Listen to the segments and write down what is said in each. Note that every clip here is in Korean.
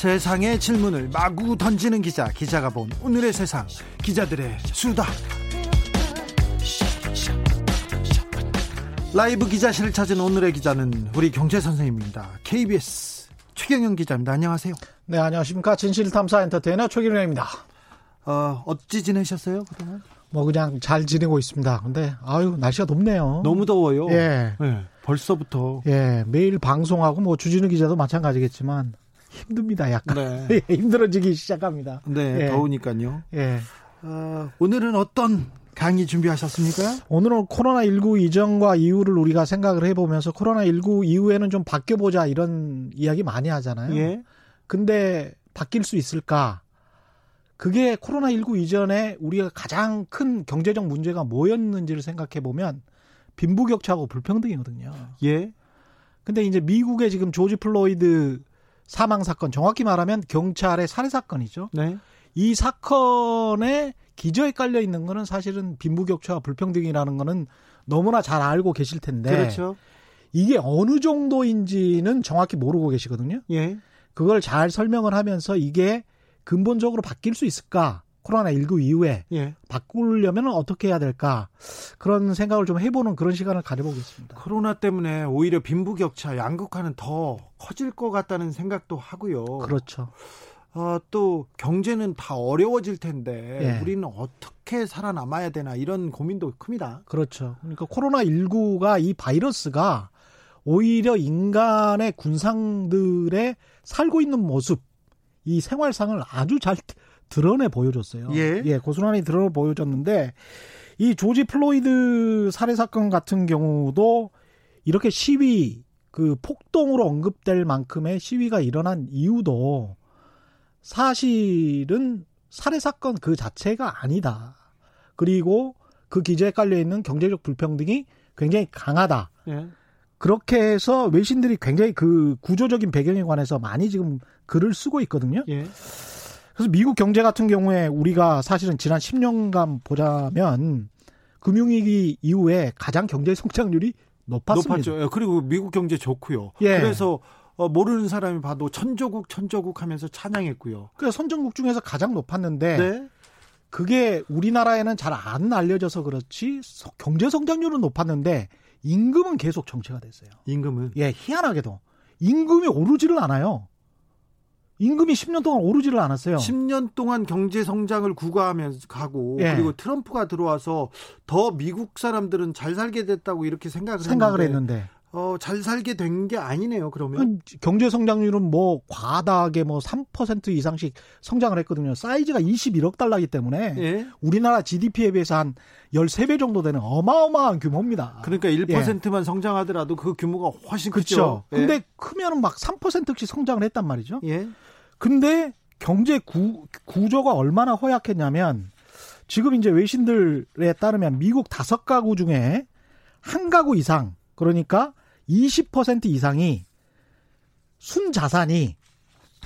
세상의 질문을 마구 던지는 기자, 기자가 본 오늘의 세상, 기자들의 수다. 라이브 기자실을 찾은 오늘의 기자는 우리 경제 선생님입니다. KBS 최경영 기자입니다. 안녕하세요. 네, 안녕하십니까. 진실탐사 엔터테이너 최경영입니다. 어, 어찌 지내셨어요, 그동안? 뭐 그냥 잘 지내고 있습니다. 근데 아유, 날씨가 덥네요. 너무 더워요. 예. 네, 벌써부터. 예, 매일 방송하고 뭐 주진우 기자도 마찬가지겠지만 힘듭니다, 약간. 네. 힘들어지기 시작합니다. 네, 예. 더우니까요. 예. 어, 오늘은 어떤 강의 준비하셨습니까? 오늘은 코로나19 이전과 이후를 우리가 생각을 해보면서 코로나19 이후에는 좀 바뀌어보자 이런 이야기 많이 하잖아요. 예. 근데 바뀔 수 있을까? 그게 코로나19 이전에 우리가 가장 큰 경제적 문제가 뭐였는지를 생각해 보면 빈부격차하고 불평등이거든요. 예. 근데 이제 미국의 지금 조지 플로이드 사망 사건, 정확히 말하면 경찰의 살해 사건이죠. 네. 이 사건에 기저에 깔려 있는 거는 사실은 빈부격차와 불평등이라는 거는 너무나 잘 알고 계실 텐데 그렇죠. 이게 어느 정도인지는 정확히 모르고 계시거든요. 예. 그걸 잘 설명을 하면서 이게 근본적으로 바뀔 수 있을까? 코로나19 이후에 예. 바꾸려면 어떻게 해야 될까? 그런 생각을 좀 해보는 그런 시간을 가져보겠습니다. 코로나 때문에 오히려 빈부격차 양극화는 더 커질 것 같다는 생각도 하고요. 그렇죠. 어, 또 경제는 다 어려워질 텐데 예. 우리는 어떻게 살아남아야 되나 이런 고민도 큽니다. 그렇죠. 그러니까 코로나 19가 이 바이러스가 오히려 인간의 군상들의 살고 있는 모습, 이 생활상을 아주 잘 드러내 보여줬어요. 예. 고스란히 드러내 보여줬는데 이 조지 플로이드 살해 사건 같은 경우도 이렇게 시위 그 폭동으로 언급될 만큼의 시위가 일어난 이유도 사실은 살해 사건 그 자체가 아니다. 그리고 그 기저에 깔려 있는 경제적 불평등이 굉장히 강하다. 예. 그렇게 해서 외신들이 굉장히 그 구조적인 배경에 관해서 많이 지금 글을 쓰고 있거든요. 예. 그래서 미국 경제 같은 경우에 우리가 사실은 지난 10년간 보자면 금융위기 이후에 가장 경제 성장률이 높았습니다. 높았죠. 예, 그리고 미국 경제 좋고요. 예. 그래서 어, 모르는 사람이 봐도 천조국 천조국 하면서 찬양했고요. 그 선진국 중에서 가장 높았는데 네. 그게 우리나라에는 잘 안 알려져서 그렇지 서- 경제 성장률은 높았는데 임금은 계속 정체가 됐어요. 임금은 예, 희한하게도 임금이 오르지를 않아요. 임금이 10년 동안 오르지를 않았어요. 10년 동안 경제 성장을 구가하면서 가고 예. 그리고 트럼프가 들어와서 더 미국 사람들은 잘 살게 됐다고 이렇게 생각을, 생각을 했는데 했는데 어, 잘 살게 된 게 아니네요. 그러면 경제 성장률은 뭐 과다하게 뭐 3% 이상씩 성장을 했거든요. 사이즈가 21억 달러이기 때문에 예. 우리나라 GDP에 비해서 한 13배 정도 되는 어마어마한 규모입니다. 그러니까 1%만 성장하더라도 그 규모가 훨씬 그렇죠. 크죠. 예. 근데 크면은 막 3%씩 성장을 했단 말이죠. 예. 근데 경제 구, 구조가 얼마나 허약했냐면 지금 이제 외신들에 따르면 미국 다섯 가구 중에 한 가구 이상 그러니까 20% 이상이 순자산이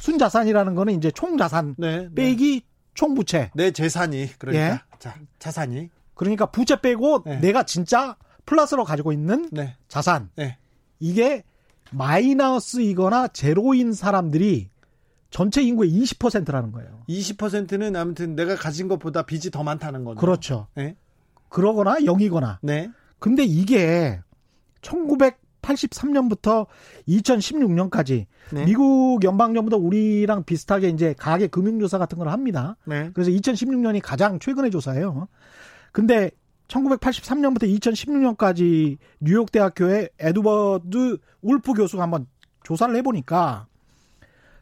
순자산이라는 거는 이제 총자산 네. 네. 빼기 총부채 내 재산이 그러니까 예. 자, 자산이 그러니까 부채 빼고 네. 내가 진짜 플러스로 가지고 있는 네. 자산 네. 이게 마이너스이거나 제로인 사람들이 전체 인구의 20%라는 거예요. 20%는 아무튼 내가 가진 것보다 빚이 더 많다는 거죠. 그렇죠. 네. 그러거나 0이거나. 네. 근데 이게 1983년부터 2016년까지 네. 미국 연방정부도 우리랑 비슷하게 이제 가계 금융조사 같은 걸 합니다. 네. 그래서 2016년이 가장 최근의 조사예요. 근데 1983년부터 2016년까지 뉴욕 대학교의 에드워드 울프 교수가 한번 조사를 해보니까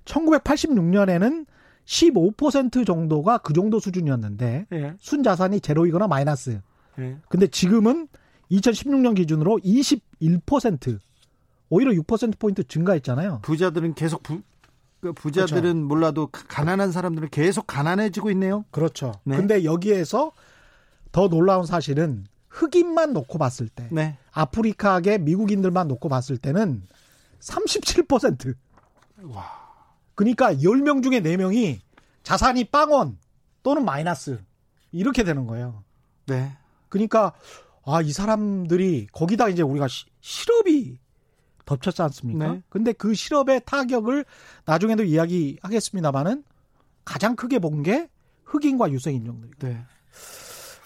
1986년에는 15% 정도가 그 정도 수준이었는데 예. 순자산이 제로이거나 마이너스. 예. 근데 지금은 2016년 기준으로 21% 오히려 6%포인트 증가했잖아요. 부자들은 계속 부, 그 부자들은 그렇죠. 몰라도 가난한 사람들은 계속 가난해지고 있네요. 그렇죠. 네. 근데 여기에서 더 놀라운 사실은 흑인만 놓고 봤을 때, 네. 아프리카계 미국인들만 놓고 봤을 때는 37%. 와. 그러니까 10명 중에 4명이 자산이 빵원 또는 마이너스 이렇게 되는 거예요. 네. 그러니까 아, 이 사람들이 거기다 이제 우리가 시, 실업이 덮쳤지 않습니까? 네. 근데 그 실업의 타격을 나중에도 이야기하겠습니다만은 가장 크게 본 게 흑인과 유색 인종들. 네.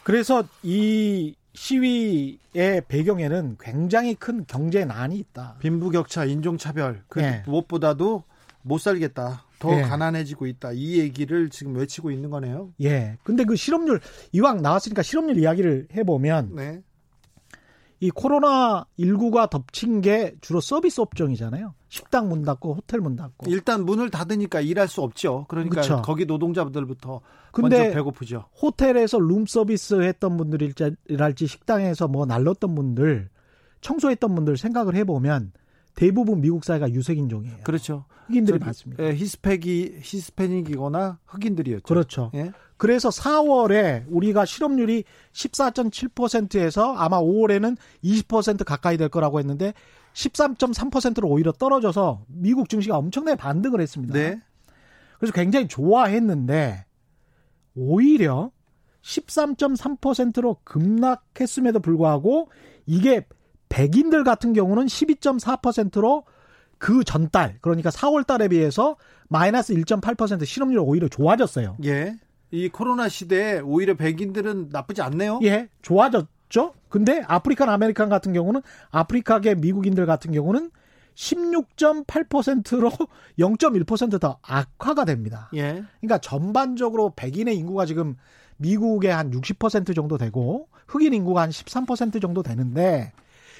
그래서 이 시위의 배경에는 굉장히 큰 경제 난이 있다. 빈부격차, 인종차별, 그 네. 무엇보다도 못 살겠다. 더 예. 가난해지고 있다. 이 얘기를 지금 외치고 있는 거네요. 예. 근데 그 실업률 이왕 나왔으니까 실업률 이야기를 해 보면 네. 이 코로나 19가 덮친 게 주로 서비스 업종이잖아요. 식당 문 닫고 호텔 문 닫고. 일단 문을 닫으니까 일할 수 없죠. 그러니까 그쵸. 거기 노동자분들부터 근데 먼저 배고프죠. 호텔에서 룸 서비스 했던 분들일지 식당에서 뭐 날렸던 분들 청소했던 분들 생각을 해 보면 대부분 미국 사회가 유색 인종이에요. 그렇죠. 흑인들이 많습니다. 예, 히스패기 히스패닉이거나 흑인들이었죠. 그렇죠. 예? 그래서 4월에 우리가 실업률이 14.7%에서 아마 5월에는 20% 가까이 될 거라고 했는데 13.3%로 오히려 떨어져서 미국 증시가 엄청나게 반등을 했습니다. 네. 그래서 굉장히 좋아했는데 오히려 13.3%로 급락했음에도 불구하고 이게 백인들 같은 경우는 12.4%로 그 전달 그러니까 4월 달에 비해서 마이너스 1.8% 실업률 오히려 좋아졌어요. 예. 이 코로나 시대에 오히려 백인들은 나쁘지 않네요. 예. 좋아졌죠. 근데 African American 같은 경우는 아프리카계 미국인들 같은 경우는 16.8%로 0.1%더 악화가 됩니다. 예. 그러니까 전반적으로 백인의 인구가 지금 미국의 한 60% 정도 되고 흑인 인구가 한 13% 정도 되는데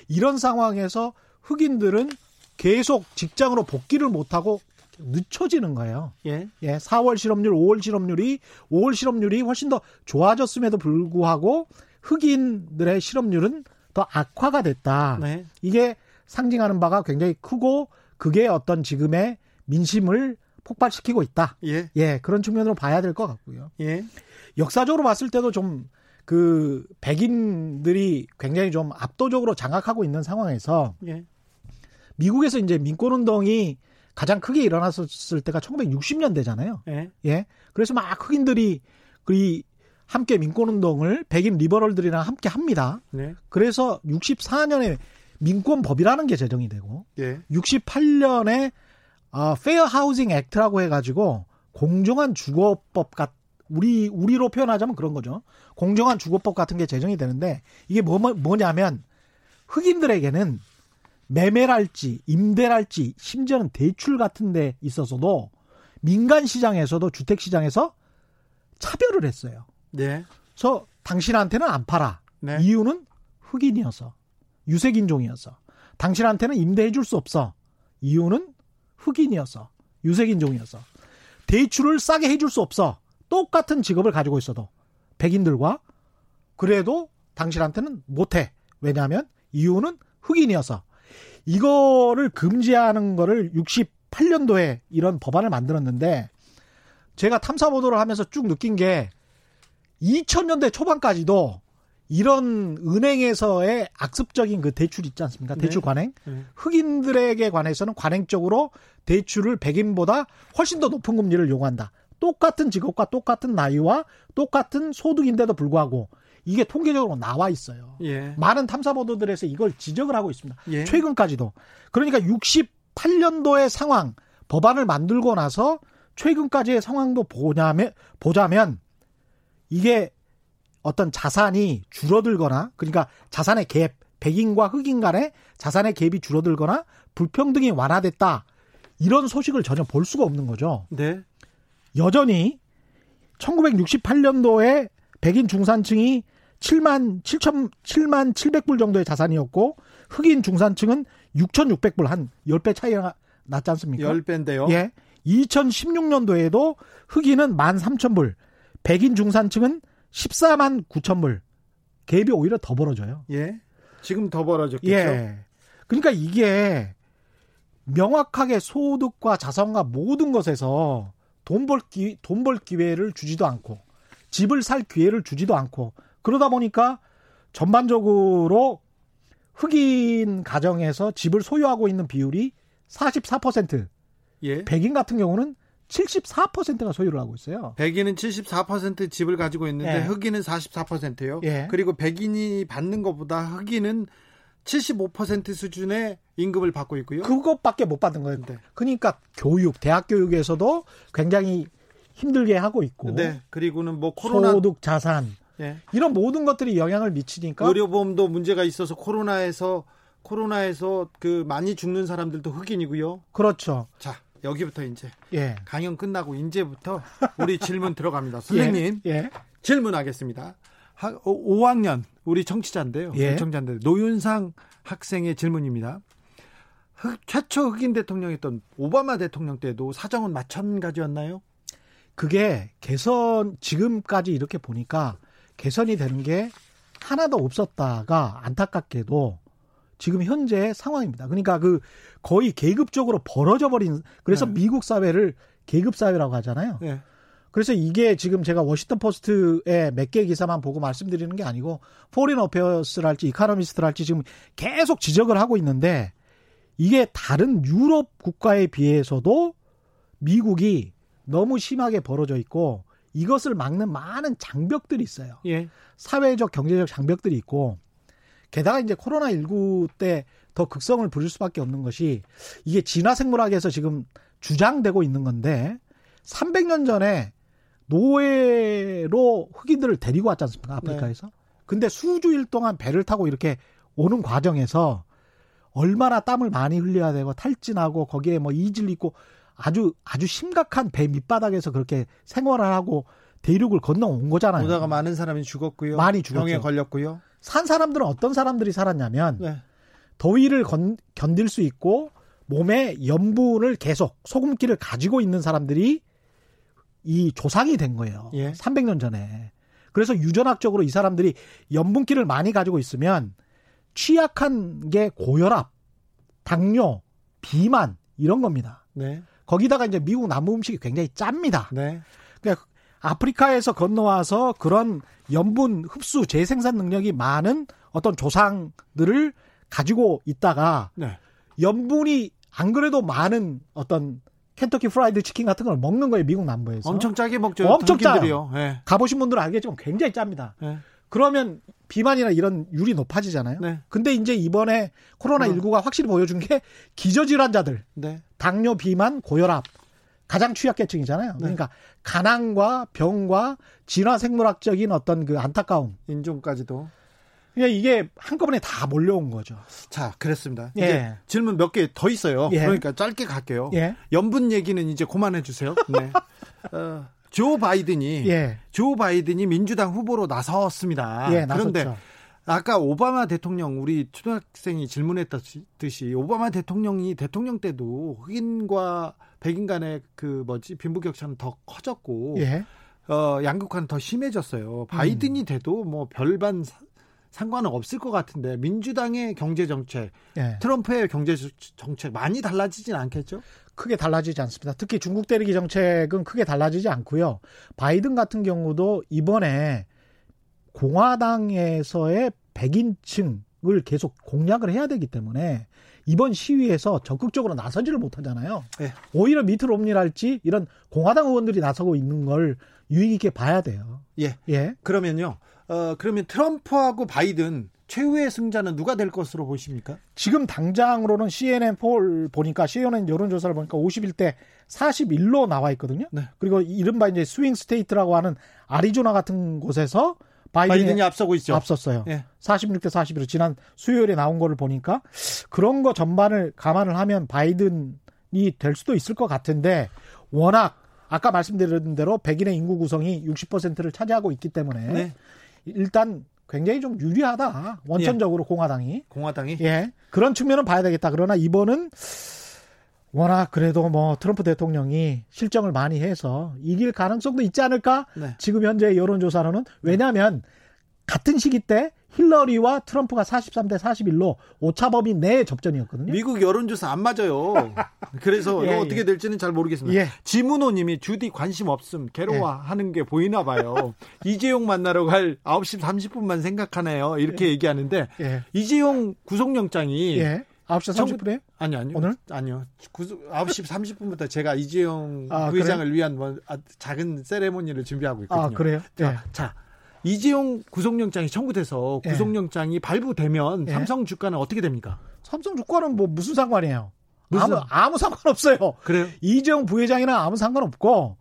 이런 상황에서 흑인들은 계속 직장으로 복귀를 못하고 늦춰지는 거예요. 예. 예. 4월 실업률, 5월 실업률이 5월 실업률이 훨씬 더 좋아졌음에도 불구하고 흑인들의 실업률은 더 악화가 됐다. 네. 이게 상징하는 바가 굉장히 크고 그게 어떤 지금의 민심을 폭발시키고 있다. 예. 예. 그런 측면으로 봐야 될 것 같고요. 예. 역사적으로 봤을 때도 좀 그 백인들이 굉장히 좀 압도적으로 장악하고 있는 상황에서 예. 미국에서 이제 민권 운동이 가장 크게 일어났었을 때가 1960년대잖아요. 예. 예. 그래서 막 흑인들이 그 함께 민권 운동을 백인 liberal들이랑 함께 합니다. 네. 그래서 64년에 민권법이라는 게 제정이 되고 예. 68년에 어, Fair Housing Act라고 해 가지고 공정한 주거법 같 우리 우리로 표현하자면 그런 거죠. 공정한 주거법 같은 게 제정이 되는데 이게 뭐, 뭐냐면 흑인들에게는 매매랄지 임대랄지 심지어는 대출 같은 데 있어서도 민간 시장에서도 주택 시장에서 차별을 했어요. 네. 저 당신한테는 안 팔아. 네. 이유는 흑인이어서 유색인종이어서 당신한테는 임대해 줄 수 없어. 이유는 흑인이어서 유색인종이어서 대출을 싸게 해줄 수 없어. 똑같은 직업을 가지고 있어도 백인들과 그래도 당신한테는 못해. 왜냐하면 이유는 흑인이어서 이거를 금지하는 거를 68년도에 이런 법안을 만들었는데 제가 탐사 보도를 하면서 쭉 느낀 게 2000년대 초반까지도 이런 은행에서의 악습적인 그 대출 있지 않습니까? 네. 대출 관행. 네. 흑인들에게 관해서는 관행적으로 대출을 백인보다 훨씬 더 높은 금리를 요구한다. 똑같은 직업과 똑같은 나이와 똑같은 소득인데도 불구하고 이게 통계적으로 나와 있어요. 예. 많은 탐사 보도들에서 이걸 지적을 하고 있습니다. 예. 최근까지도. 그러니까 68년도의 상황 법안을 만들고 나서 최근까지의 상황도 보냐면 보자면 이게 어떤 자산이 줄어들거나 그러니까 자산의 갭 백인과 흑인 간의 자산의 갭이 줄어들거나 불평등이 완화됐다 이런 소식을 전혀 볼 수가 없는 거죠. 네. 여전히 1968년도에 백인 중산층이 7만 7천 7만 700불 정도의 자산이었고 흑인 중산층은 6,600불 한 10배 차이가 났지 않습니까? 10배인데요. 예. 2016년도에도 흑인은 13,000불, 백인 중산층은 14만 9천불. 갭이 오히려 더 벌어져요. 예. 지금 더 벌어졌겠죠. 예. 그러니까 이게 명확하게 소득과 자산과 모든 것에서 돈벌 기, 돈 벌 기회를 주지도 않고 집을 살 기회를 주지도 않고 그러다 보니까 전반적으로 흑인 가정에서 집을 소유하고 있는 비율이 44%. 예. 백인 같은 경우는 74%가 소유를 하고 있어요. 백인은 74% 집을 가지고 있는데 예. 흑인은 44%예요. 예. 그리고 백인이 받는 것보다 흑인은 75% 수준의 임금을 받고 있고요. 그것밖에 못 받는 거예요. 네. 그러니까 교육, 대학 교육에서도 굉장히 힘들게 하고 있고. 네. 그리고는 뭐 코로나 소득, 자산 예. 이런 모든 것들이 영향을 미치니까 의료보험도 문제가 있어서 코로나에서 코로나에서 그 많이 죽는 사람들도 흑인이고요. 그렇죠. 자, 여기부터 이제 예. 강연 끝나고 이제부터 우리 질문 들어갑니다. 선생님. 예. 예. 질문하겠습니다. 5학년 우리 청취자인데요. 예. 청자인데 노윤상 학생의 질문입니다. 흑, 최초 흑인 대통령이었던 오바마 대통령 때도 사정은 마찬가지였나요? 그게 개선 지금까지 이렇게 보니까 개선이 되는 게 하나도 없었다가 안타깝게도 지금 현재 상황입니다. 그러니까 그 거의 계급적으로 벌어져 버린 그래서 네. 미국 사회를 계급 사회라고 하잖아요. 네. 그래서 이게 지금 제가 워싱턴 포스트에 몇개 기사만 보고 말씀드리는 게 아니고 Foreign Affairs랄지 Economist랄지 지금 계속 지적을 하고 있는데 이게 다른 유럽 국가에 비해서도 미국이 너무 심하게 벌어져 있고 이것을 막는 많은 장벽들이 있어요. 예. 사회적 경제적 장벽들이 있고 게다가 이제 코로나 19 때 더 극성을 부릴 수밖에 없는 것이 이게 진화 생물학에서 지금 주장되고 있는 건데 300년 전에 노예로 흑인들을 데리고 왔지 않습니까? 아프리카에서. 네. 근데 수주일 동안 배를 타고 이렇게 오는 과정에서 얼마나 땀을 많이 흘려야 되고 탈진하고 거기에 뭐 이질 있고 아주 아주 심각한 배 밑바닥에서 그렇게 생활을 하고 대륙을 건너온 거잖아요. 오다가 많은 사람이 죽었고요. 많이 죽었죠. 병에 걸렸고요. 산 사람들은 어떤 사람들이 살았냐면 네. 더위를 건, 견딜 수 있고 몸에 염분을 계속 소금기를 가지고 있는 사람들이 이 조상이 된 거예요. 예. 300년 전에. 그래서 유전학적으로 이 사람들이 염분기를 많이 가지고 있으면 취약한 게 고혈압, 당뇨, 비만 이런 겁니다. 네. 거기다가 이제 미국 남부 음식이 굉장히 짭니다. 네. 그러니까 아프리카에서 건너와서 그런 염분 흡수 재생산 능력이 많은 어떤 조상들을 가지고 있다가 네. 염분이 안 그래도 많은 어떤 켄터키 프라이드 치킨 같은 걸 먹는 거예요 미국 남부에서 엄청 짜게 먹죠 엄청 짜요 네. 가보신 분들은 알겠지만 굉장히 짭니다 네. 그러면 비만이나 이런 율이 높아지잖아요 네. 근데 이제 이번에 코로나 19가 확실히 보여준 게 기저질환자들 네. 당뇨 비만 고혈압 가장 취약계층이잖아요. 네. 그러니까 가난과 병과 진화 생물학적인 어떤 그 안타까움 인종까지도 그러니까 이게 한꺼번에 다 몰려온 거죠. 자, 그랬습니다. 예. 이제 질문 몇 개 더 있어요. 예. 그러니까 짧게 갈게요. 예. 연분 얘기는 이제 그만해 주세요. 네. 어, 조 바이든이 예. 조 바이든이 민주당 후보로 나섰습니다. 예, 그런데 아까 오바마 대통령 우리 초등학생이 질문했듯이 오바마 대통령이 대통령 때도 흑인과 백인 간의 그 뭐지 빈부격차는 더 커졌고 예. 어 양극화는 더 심해졌어요. 바이든이 음. 돼도 뭐 별반 상관은 없을 것 같은데 민주당의 경제 정책, 예. 트럼프의 경제 정책 많이 달라지진 않겠죠? 크게 달라지지 않습니다. 특히 중국 대리기 정책은 크게 달라지지 않고요. 바이든 같은 경우도 이번에 공화당에서의 백인층을 계속 공략을 해야 되기 때문에 이번 시위에서 적극적으로 나서지를 못하잖아요. 네. 오히려 미트 롬니랄지 이런 공화당 의원들이 나서고 있는 걸 유의 있게 봐야 돼요. 예. 예. 그러면요. 어, 그러면 트럼프하고 바이든 최후의 승자는 누가 될 것으로 보십니까? 지금 당장으로는 CNN poll 보니까 CNN 여론조사를 보니까 51대 41로 나와 있거든요. 네. 그리고 이른바 이제 swing state라고 하는 아리조나 같은 곳에서 바이든이, 바이든이 앞서고 있죠. 앞섰어요. 예. 46대 41로 지난 수요일에 나온 거를 보니까 그런 거 전반을 감안을 하면 바이든이 될 수도 있을 것 같은데 워낙 아까 말씀드린 대로 백인의 인구 구성이 60%를 차지하고 있기 때문에 네. 일단 굉장히 좀 유리하다. 원천적으로 예. 공화당이. 공화당이? 예. 그런 측면은 봐야 되겠다. 그러나 이번은 워낙 그래도 뭐 트럼프 대통령이 실정을 많이 해서 이길 가능성도 있지 않을까? 네. 지금 현재 여론조사로는 왜냐하면 같은 시기 때 힐러리와 트럼프가 43대 41로 오차범위 내 접전이었거든요. 미국 여론조사 안 맞아요. 그래서 예, 어떻게 예. 될지는 잘 모르겠습니다. 예. 지문호님이 주디 관심 없음 괴로워하는 게 보이나 봐요. 이재용 만나러 갈 9시 30분만 생각하네요. 이렇게 예. 얘기하는데 예. 이재용 구속영장이 9시 30분에? 아니요, 아니요. 오늘? 아니요. 9시 30분부터 제가 이재용 아, 부회장을 그래? 위한 뭐 아, 작은 세레모니를 준비하고 있거든요. 아, 그래요? 자, 네. 자 이재용 구속영장이 청구돼서 예. 구속영장이 발부되면 예. 삼성 주가는 어떻게 됩니까? 삼성 주가는 뭐 무슨 상관이에요? 무슨 아무, 아무 상관없어요. 그래요? 이재용 부회장이나 아무 상관없고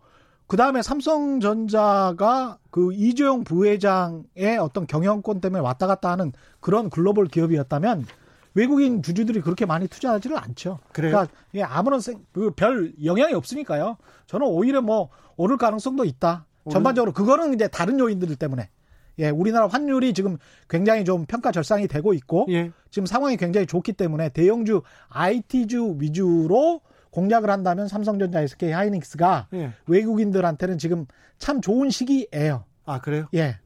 그 다음에 삼성전자가 그 이재용 부회장의 어떤 경영권 때문에 왔다 갔다 하는 그런 글로벌 기업이었다면 외국인 주주들이 그렇게 많이 투자하지를 않죠. 그래요? 그러니까 예, 아무런 그별 영향이 없으니까요. 저는 오히려 뭐 오를 가능성도 있다. 전반적으로 그거는 이제 다른 요인들 때문에 예, 우리나라 환율이 지금 굉장히 좀 평가 절상이 되고 있고 예. 지금 상황이 굉장히 좋기 때문에 대형주 IT주 위주로 공략을 한다면 삼성전자, SK 하이닉스가 예. 외국인들한테는 지금 참 좋은 시기예요. 아 그래요? 예.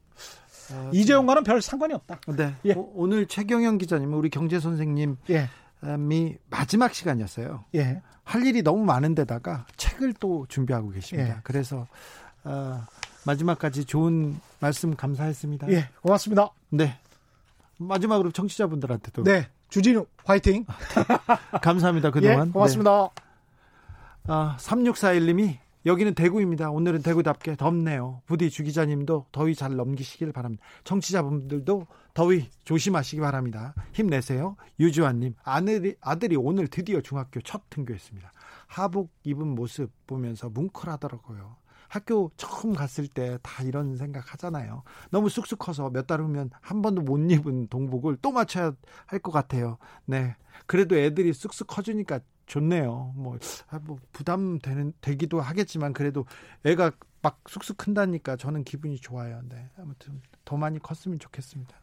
아, 이재용과는 별 상관이 없다. 네. 예. 오, 늘 최경영 기자님, 우리 경제 선생님, 예. 이 마지막 시간이었어요. 예. 할 일이 너무 많은데다가 책을 또 준비하고 계십니다. 예. 그래서 어, 마지막까지 좋은 말씀 감사했습니다. 예, 고맙습니다. 네. 마지막으로 청취자분들한테도. 네. 주진우 화이팅. 감사합니다. 그동안. 예, 고맙습니다. 네. 아, 3641님이 여기는 대구입니다. 오늘은 대구답게 덥네요. 부디 주 기자님도 더위 잘 넘기시길 바랍니다. 청취자분들도 더위 조심하시기 바랍니다. 힘내세요. 유주환님, 아들이, 아들이 오늘 드디어 중학교 첫 등교했습니다. 하복 입은 모습 보면서 뭉클하더라고요. 학교 처음 갔을 때 다 이런 생각 하잖아요. 너무 쑥쑥 커서 몇 달 후면 한 번도 못 입은 동복을 또 맞춰야 할 것 같아요. 네. 그래도 애들이 쑥쑥 커주니까 좋네요. 뭐, 아, 뭐 부담되는 되기도 하겠지만 그래도 애가 막 쑥쑥 큰다니까 저는 기분이 좋아요. 네. 아무튼 더 많이 컸으면 좋겠습니다.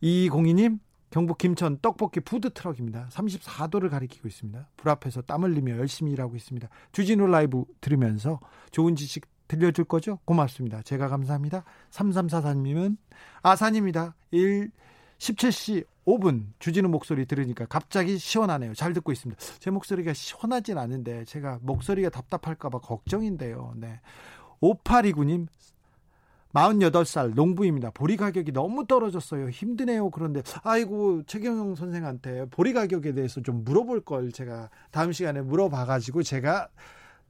이공이님 경북 김천 떡볶이 푸드트럭입니다. 34도를 가리키고 있습니다. 불 앞에서 땀 흘리며 열심히 일하고 있습니다. 주진우 라이브 들으면서 좋은 지식 들려줄 거죠? 고맙습니다. 제가 감사합니다. 3344님은 아산입니다. 1, 17시 5분 주진우 목소리 들으니까 갑자기 시원하네요. 잘 듣고 있습니다. 제 목소리가 시원하진 않은데 제가 목소리가 답답할까봐 걱정인데요. 네. 5829님 48살 농부입니다. 보리 가격이 너무 떨어졌어요. 힘드네요. 그런데 아이고 최경영 선생한테 보리 가격에 대해서 좀 물어볼 걸 제가 다음 시간에 물어봐 가지고 제가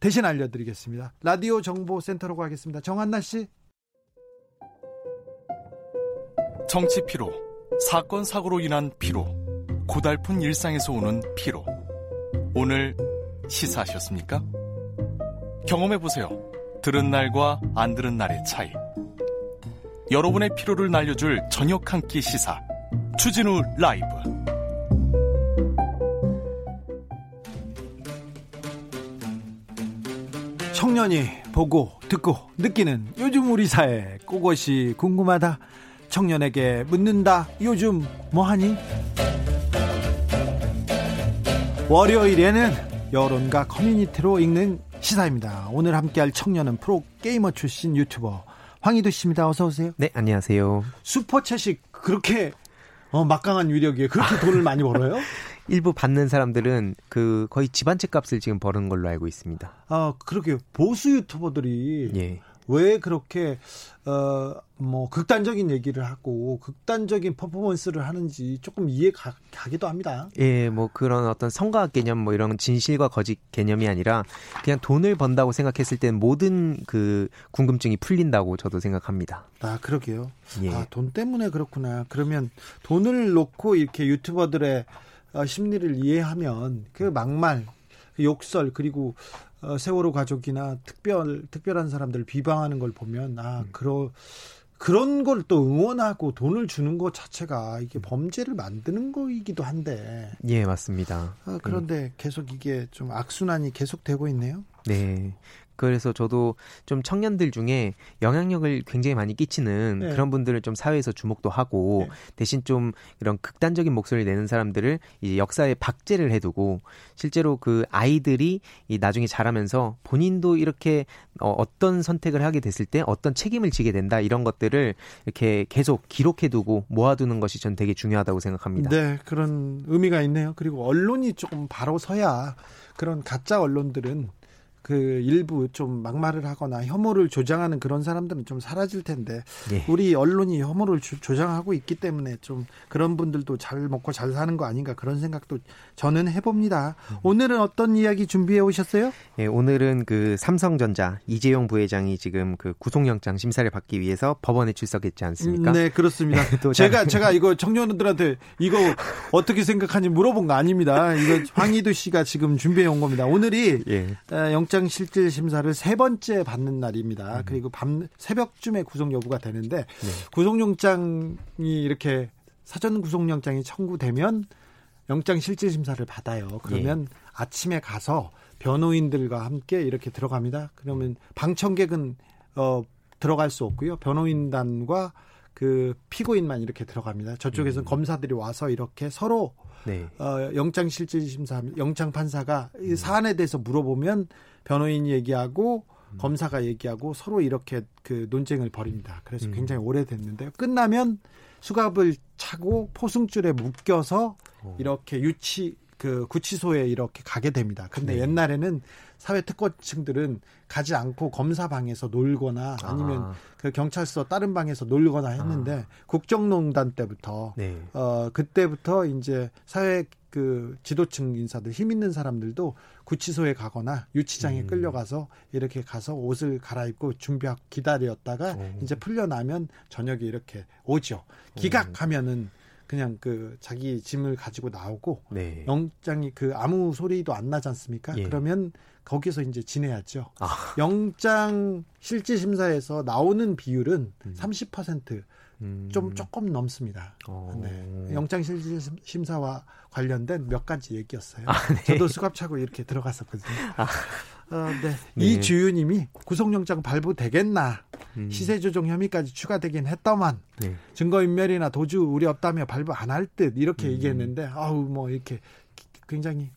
대신 알려드리겠습니다. 라디오 정보센터로 가겠습니다. 정한나 씨. 정치 피로, 사건 사고로 인한 피로, 고달픈 일상에서 오는 피로. 오늘 시사하셨습니까? 경험해 보세요. 들은 날과 안 들은 날의 차이. 여러분의 피로를 날려줄 저녁 한 끼 시사. 추진우 라이브. 청년이 보고 듣고 느끼는 요즘 우리 사회. 그것이 궁금하다. 청년에게 묻는다. 요즘 뭐하니? 월요일에는 여론과 커뮤니티로 읽는 시사입니다. 오늘 함께할 청년은 프로게이머 출신 유튜버 황희도 씨입니다. 어서 오세요. 네, 안녕하세요. 슈퍼챗이 그렇게 어, 막강한 위력이에요. 그렇게 돈을 많이 벌어요? 일부 받는 사람들은 그 거의 집안채 값을 지금 버는 걸로 알고 있습니다. 아, 그렇게 보수 유튜버들이 예. 왜 그렇게 어뭐 극단적인 얘기를 하고 극단적인 퍼포먼스를 하는지 조금 이해가 가기도 합니다. 예, 뭐 그런 어떤 성과학 개념 뭐 이런 진실과 거짓 개념이 아니라 그냥 돈을 번다고 생각했을 땐 모든 그 궁금증이 풀린다고 저도 생각합니다. 아, 그러게요. 예. 아, 돈 때문에 그렇구나. 그러면 돈을 놓고 이렇게 유튜버들의 어, 심리를 이해하면 그 막말, 그 욕설 그리고 어, 세월호 가족이나 특별 특별한 사람들을 비방하는 걸 보면 아 음. 그러 그런 걸 또 응원하고 돈을 주는 것 자체가 이게 범죄를 만드는 거이기도 한데. 예, 맞습니다. 아, 그런데 음. 계속 이게 좀 악순환이 계속되고 있네요. 네. 그래서 저도 좀 청년들 중에 영향력을 굉장히 많이 끼치는 네. 그런 분들을 좀 사회에서 주목도 하고 네. 대신 좀 이런 극단적인 목소리를 내는 사람들을 이제 역사에 박제를 해두고 실제로 그 아이들이 이 나중에 자라면서 본인도 이렇게 어, 어떤 선택을 하게 됐을 때 어떤 책임을 지게 된다 이런 것들을 이렇게 계속 기록해두고 모아두는 것이 전 되게 중요하다고 생각합니다. 네, 그런 의미가 있네요. 그리고 언론이 조금 바로 서야 그런 가짜 언론들은 그 일부 좀 막말을 하거나 혐오를 조장하는 그런 사람들은 좀 사라질 텐데 예. 우리 언론이 혐오를 조, 조장하고 있기 때문에 좀 그런 분들도 잘 먹고 잘 사는 거 아닌가 그런 생각도 저는 해봅니다. 음. 오늘은 어떤 이야기 준비해 오셨어요? 예, 오늘은 그 삼성전자 이재용 부회장이 지금 그 구속영장 심사를 받기 위해서 법원에 출석했지 않습니까? 음, 네 그렇습니다. 또 제가 제가 이거 청년들한테 이거 어떻게 생각하는지 물어본 거 아닙니다. 이거 황희두 씨가 지금 준비해 온 겁니다. 오늘이 예. 영 영장 실질 심사를 세 번째 받는 날입니다. 음. 그리고 밤 새벽쯤에 구속 여부가 되는데 네. 구속영장이 이렇게 사전 구속영장이 청구되면 영장 실질 심사를 받아요. 그러면 예. 아침에 가서 변호인들과 함께 이렇게 들어갑니다. 그러면 방청객은 어 들어갈 수 없고요. 변호인단과 그 피고인만 이렇게 들어갑니다. 저쪽에서는 음. 검사들이 와서 이렇게 서로 네. 어, 영장 실질 심사 영장 판사가 이 음. 사안에 대해서 물어보면 변호인이 얘기하고 음. 검사가 얘기하고 서로 이렇게 그 논쟁을 벌입니다. 그래서 음. 굉장히 오래됐는데요. 끝나면 수갑을 차고 포승줄에 묶여서 어. 이렇게 유치 그 구치소에 이렇게 가게 됩니다. 근데 네. 옛날에는 사회 특권층들은 가지 않고 검사 방에서 놀거나 아니면 아. 그 경찰서 다른 방에서 놀거나 했는데 아. 국정농단 때부터 네. 어 그때부터 이제 사회 그 지도층 인사들 힘 있는 사람들도 구치소에 가거나 유치장에 음. 끌려가서 이렇게 가서 옷을 갈아입고 준비하고 기다렸다가 오. 이제 풀려나면 저녁에 이렇게 오죠. 기각하면은 그냥 그 자기 짐을 가지고 나오고 네. 영장이 그 아무 소리도 안 나지 않습니까? 예. 그러면 거기서 이제 지내야죠. 아. 영장 실질 심사에서 나오는 비율은 음. 30%. 음. 좀 조금 넘습니다. 어. 네. 영장 실질 심사와 관련된 몇 가지 얘기였어요. 아, 네. 저도 수갑 차고 이렇게 들어갔었거든요. 아. 어, 네. 네. 이주유님이 구속영장 발부되겠나 음. 시세조정 혐의까지 추가되긴 했더만 네. 증거인멸이나 도주 우려 없다며 발부 안 할 듯 이렇게 음. 얘기했는데 아우 뭐 이렇게 굉장히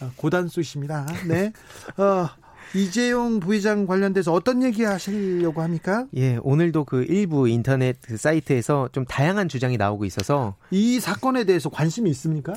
어, 고단수십니다. 네. 어, 이재용 부회장 관련돼서 어떤 얘기 하시려고 합니까? 예, 오늘도 그 일부 인터넷 그 사이트에서 좀 다양한 주장이 나오고 있어서 이 사건에 대해서 관심이 있습니까?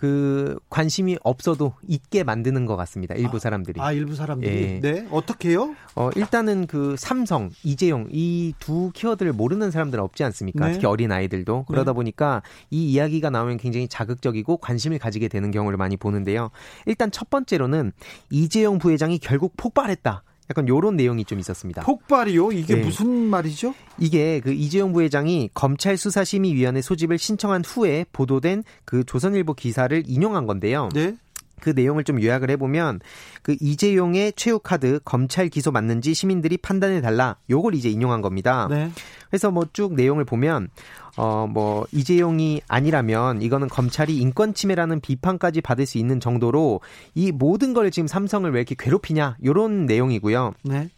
그 관심이 없어도 있게 만드는 것 같습니다. 일부 아, 사람들이. 아, 일부 사람들이. 예. 네. 어떻게요? 어, 일단은 그 삼성, 이재용 이 두 키워드를 모르는 사람들은 없지 않습니까? 네. 특히 어린 아이들도. 그러다 네. 보니까 이 이야기가 나오면 굉장히 자극적이고 관심을 가지게 되는 경우를 많이 보는데요. 일단 첫 번째로는 이재용 부회장이 결국 폭발했다. 약간 요런 내용이 좀 있었습니다. 폭발이요? 이게 네. 무슨 말이죠? 이게 그 이재용 부회장이 검찰 수사심의위원회 소집을 신청한 후에 보도된 그 조선일보 기사를 인용한 건데요. 네. 그 내용을 좀 요약을 해보면 그 이재용의 최후 카드 검찰 기소 맞는지 시민들이 판단해 달라 요걸 이제 인용한 겁니다. 네. 그래서 뭐 쭉 내용을 보면 어 뭐 이재용이 아니라면 이거는 검찰이 인권 침해라는 비판까지 받을 수 있는 정도로 이 모든 걸 지금 삼성을 왜 이렇게 괴롭히냐 요런 내용이고요. 네.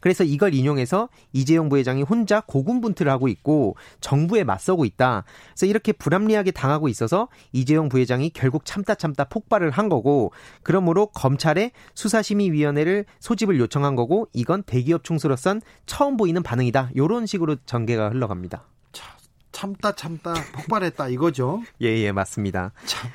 그래서 이걸 인용해서 이재용 부회장이 혼자 고군분투를 하고 있고 정부에 맞서고 있다. 그래서 이렇게 불합리하게 당하고 있어서 이재용 부회장이 결국 참다 참다 폭발을 한 거고 그러므로 검찰에 수사심의위원회를 소집을 요청한 거고 이건 대기업 총수로선 처음 보이는 반응이다. 이런 식으로 전개가 흘러갑니다. 참다 참다 폭발했다 이거죠. 예, 예, 맞습니다. 참.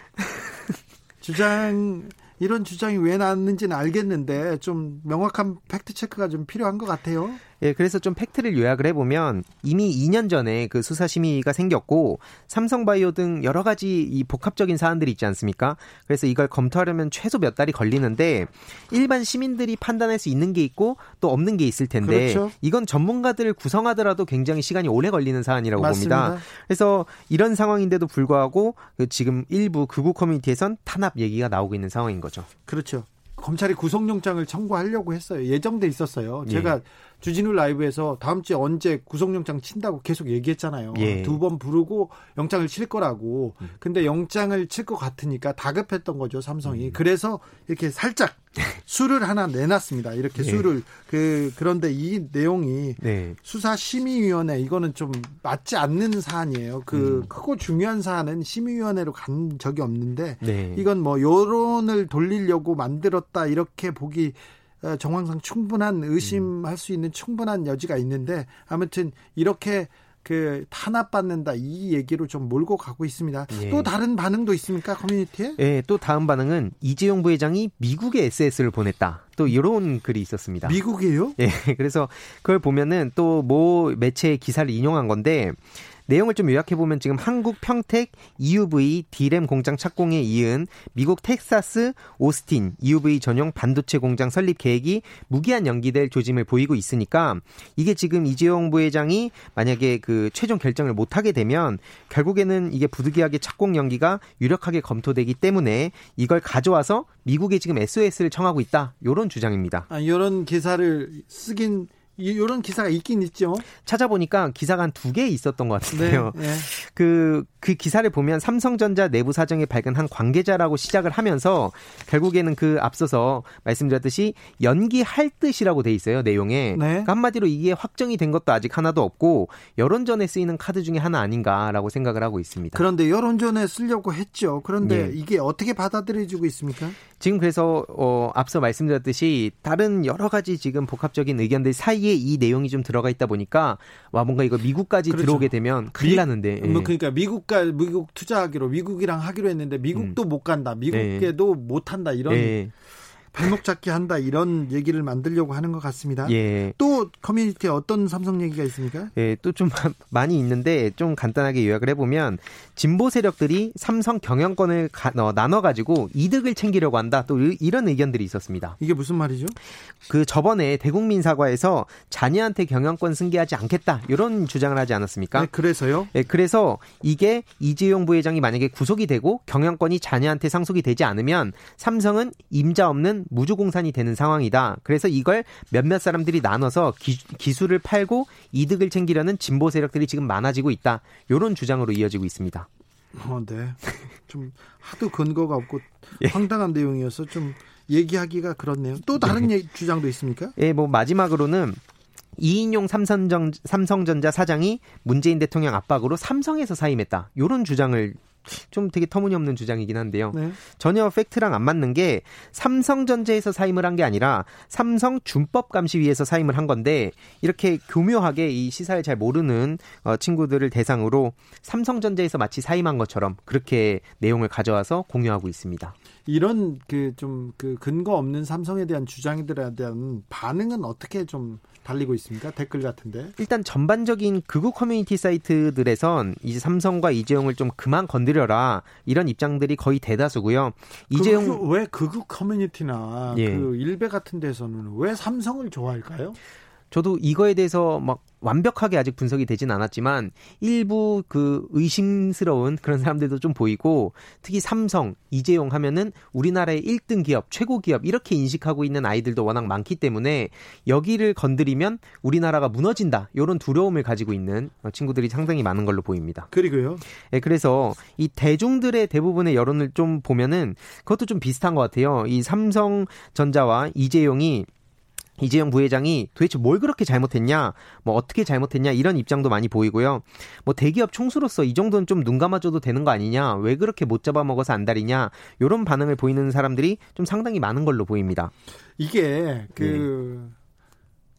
주장 이런 주장이 왜 나왔는지는 알겠는데 좀 명확한 팩트 체크가 좀 필요한 것 같아요. 예, 그래서 좀 팩트를 요약을 해보면 이미 2년 전에 그 수사심의가 생겼고 삼성바이오 등 여러 가지 이 복합적인 사안들이 있지 않습니까? 그래서 이걸 검토하려면 최소 몇 달이 걸리는데 일반 시민들이 판단할 수 있는 게 있고 또 없는 게 있을 텐데 그렇죠. 이건 전문가들을 구성하더라도 굉장히 시간이 오래 걸리는 사안이라고 맞습니다. 봅니다. 그래서 이런 상황인데도 불구하고 그 지금 일부 극우 커뮤니티에선 탄압 얘기가 나오고 있는 상황인 거죠. 그렇죠. 검찰이 구속영장을 청구하려고 했어요. 예정돼 있었어요. 제가 예. 주진우 라이브에서 다음 주에 언제 구속영장 친다고 계속 얘기했잖아요. 예. 두번 부르고 영장을 칠 거라고. 음. 근데 영장을 칠 것 같으니까 다급했던 거죠, 삼성이. 음. 그래서 이렇게 살짝 수를 하나 내놨습니다. 이렇게 네. 수를 그 그런데 이 내용이 네. 수사 심의위원회 이거는 좀 맞지 않는 사안이에요. 그 음. 크고 중요한 사안은 심의위원회로 간 적이 없는데 네. 이건 뭐 여론을 돌리려고 만들었다 이렇게 보기 어, 정황상 충분한 의심할 수 있는 충분한 여지가 있는데 아무튼 이렇게 그 탄압받는다 이 얘기로 좀 몰고 가고 있습니다. 예. 또 다른 반응도 있습니까 커뮤니티에? 예, 또 다음 반응은 이재용 부회장이 미국에 SS를 보냈다. 또 이런 글이 있었습니다. 미국이에요? 예, 그래서 그걸 보면은 또 모 매체의 기사를 인용한 건데 내용을 좀 요약해 보면 지금 한국 평택 EUV D램 공장 착공에 이은 미국 텍사스 오스틴 EUV 전용 반도체 공장 설립 계획이 무기한 연기될 조짐을 보이고 있으니까 이게 지금 이재용 부회장이 만약에 그 최종 결정을 못 하게 되면 결국에는 이게 부득이하게 착공 연기가 유력하게 검토되기 때문에 이걸 가져와서 미국에 지금 SOS를 청하고 있다. 이런 주장입니다. 아, 이런 기사를 쓰긴 이런 기사가 있긴 있죠. 찾아보니까 기사가 한 두 개 있었던 것 같은데요. 네, 네. 그, 그 기사를 보면 삼성전자 내부 사정에 발견한 관계자라고 시작을 하면서 결국에는 그 앞서서 말씀드렸듯이 연기할 듯이라고 돼 있어요, 내용에. 네. 그러니까 한마디로 이게 확정이 된 것도 아직 하나도 없고 여론전에 쓰이는 카드 중에 하나 아닌가라고 생각을 하고 있습니다. 그런데 여론전에 쓰려고 했죠. 그런데 네. 이게 어떻게 받아들여지고 있습니까? 지금 그래서 어, 앞서 말씀드렸듯이 다른 여러 가지 지금 복합적인 의견들 사이 에 이 내용이 좀 들어가 있다 보니까 와 뭔가 이거 미국까지 그렇죠. 들어오게 되면 큰일 미, 나는데. 예. 뭐 그러니까 미국과 미국 투자하기로 미국이랑 하기로 했는데 미국도 음. 못 간다. 미국에도 네. 못 한다 이런 네. 발목 잡기 한다 이런 얘기를 만들려고 하는 것 같습니다. 예. 또 커뮤니티에 어떤 삼성 얘기가 있습니까? 예, 또 좀 많이 있는데 좀 간단하게 요약을 해보면 진보 세력들이 삼성 경영권을 가, 어, 나눠가지고 이득을 챙기려고 한다. 또 이런 의견들이 있었습니다. 이게 무슨 말이죠? 그 저번에 대국민 사과에서 자녀한테 경영권 승계하지 않겠다 이런 주장을 하지 않았습니까? 네, 그래서요? 예, 그래서 이게 이재용 부회장이 만약에 구속이 되고 경영권이 자녀한테 상속이 되지 않으면 삼성은 임자 없는 무주공산이 되는 상황이다. 그래서 이걸 몇몇 사람들이 나눠서 기, 술을 팔고 이득을 챙기려는 진보 세력들이 지금 많아지고 있다. 이런 주장으로 이어지고 있습니다. 어, 네. 좀 하도 근거가 없고 예. 황당한 내용이어서 좀 얘기하기가 그렇네요. 또 다른 예. 주장도 있습니까? 예, 뭐 마지막으로는 이인용 삼성전, 삼성전자 사장이 문재인 대통령 압박으로 삼성에서 사임했다. 이런 주장을 좀 되게 터무니없는 주장이긴 한데요. 네. 전혀 팩트랑 안 맞는 게 삼성전자에서 사임을 한 게 아니라 삼성 준법감시위에서 사임을 한 건데 이렇게 교묘하게 이 시사를 잘 모르는 어, 친구들을 대상으로 삼성전자에서 마치 사임한 것처럼 그렇게 내용을 가져와서 공유하고 있습니다. 이런 그 좀그 그 근거 없는 삼성에 대한 주장들에 대한 반응은 어떻게 좀 달리고 있습니까? 댓글 같은데. 일단 전반적인 극우 커뮤니티 사이트들에선 이제 삼성과 이재용을 좀 그만 건드 려라 이런 입장들이 거의 대다수고요. 이재용 극우, 왜 극우 커뮤니티나 예. 그 일베 같은 데서는 왜 삼성을 좋아할까요? 저도 이거에 대해서 막 완벽하게 아직 분석이 되진 않았지만 일부 그 의심스러운 그런 사람들도 좀 보이고 특히 삼성, 이재용 하면은 우리나라의 1등 기업, 최고 기업 이렇게 인식하고 있는 아이들도 워낙 많기 때문에 여기를 건드리면 우리나라가 무너진다. 이런 두려움을 가지고 있는 친구들이 상당히 많은 걸로 보입니다. 그리고요. 네, 그래서 이 대중들의 대부분의 여론을 좀 보면은 그것도 좀 비슷한 것 같아요. 이 삼성전자와 이재용이 이재용 부회장이 도대체 뭘 그렇게 잘못했냐, 뭐 어떻게 잘못했냐 이런 입장도 많이 보이고요. 뭐 대기업 총수로서 이 정도는 좀 눈 감아줘도 되는 거 아니냐, 왜 그렇게 못 잡아먹어서 안달이냐 이런 반응을 보이는 사람들이 좀 상당히 많은 걸로 보입니다. 이게 그 네.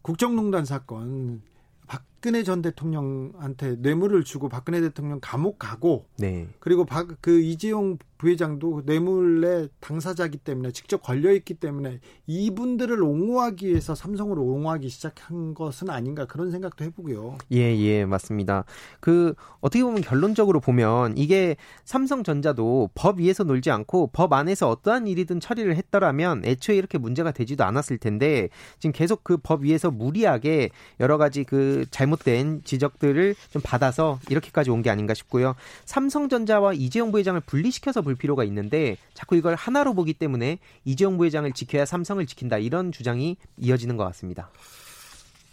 국정농단 사건 박근혜 전 대통령한테 뇌물을 주고 박근혜 대통령 감옥 가고 네. 그리고 박, 그 이재용 부회장도 뇌물의 당사자기 때문에 직접 걸려 있기 때문에 이분들을 옹호하기 위해서 삼성으로 옹호하기 시작한 것은 아닌가 그런 생각도 해보고요. 예, 예, 맞습니다. 그 어떻게 보면 결론적으로 보면 이게 삼성전자도 법 위에서 놀지 않고 법 안에서 어떠한 일이든 처리를 했더라면 애초에 이렇게 문제가 되지도 않았을 텐데 지금 계속 그 법 위에서 무리하게 여러 가지 그 잘못된 지적들을 좀 받아서 이렇게까지 온 게 아닌가 싶고요. 삼성전자와 이재용 부회장을 분리시켜서 볼 필요가 있는데 자꾸 이걸 하나로 보기 때문에 이재용 부회장을 지켜야 삼성을 지킨다 이런 주장이 이어지는 것 같습니다.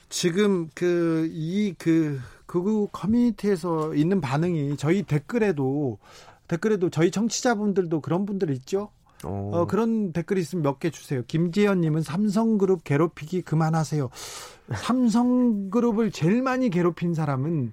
지금 그 이그 그 극우 커뮤니티에서 있는 반응이 저희 댓글에도 댓글에도 저희 청취자분들도 그런 분들 있죠. 어, 그런 댓글이 있으면 몇 개 주세요. 김재현님은 삼성그룹 괴롭히기 그만하세요. 삼성그룹을 제일 많이 괴롭힌 사람은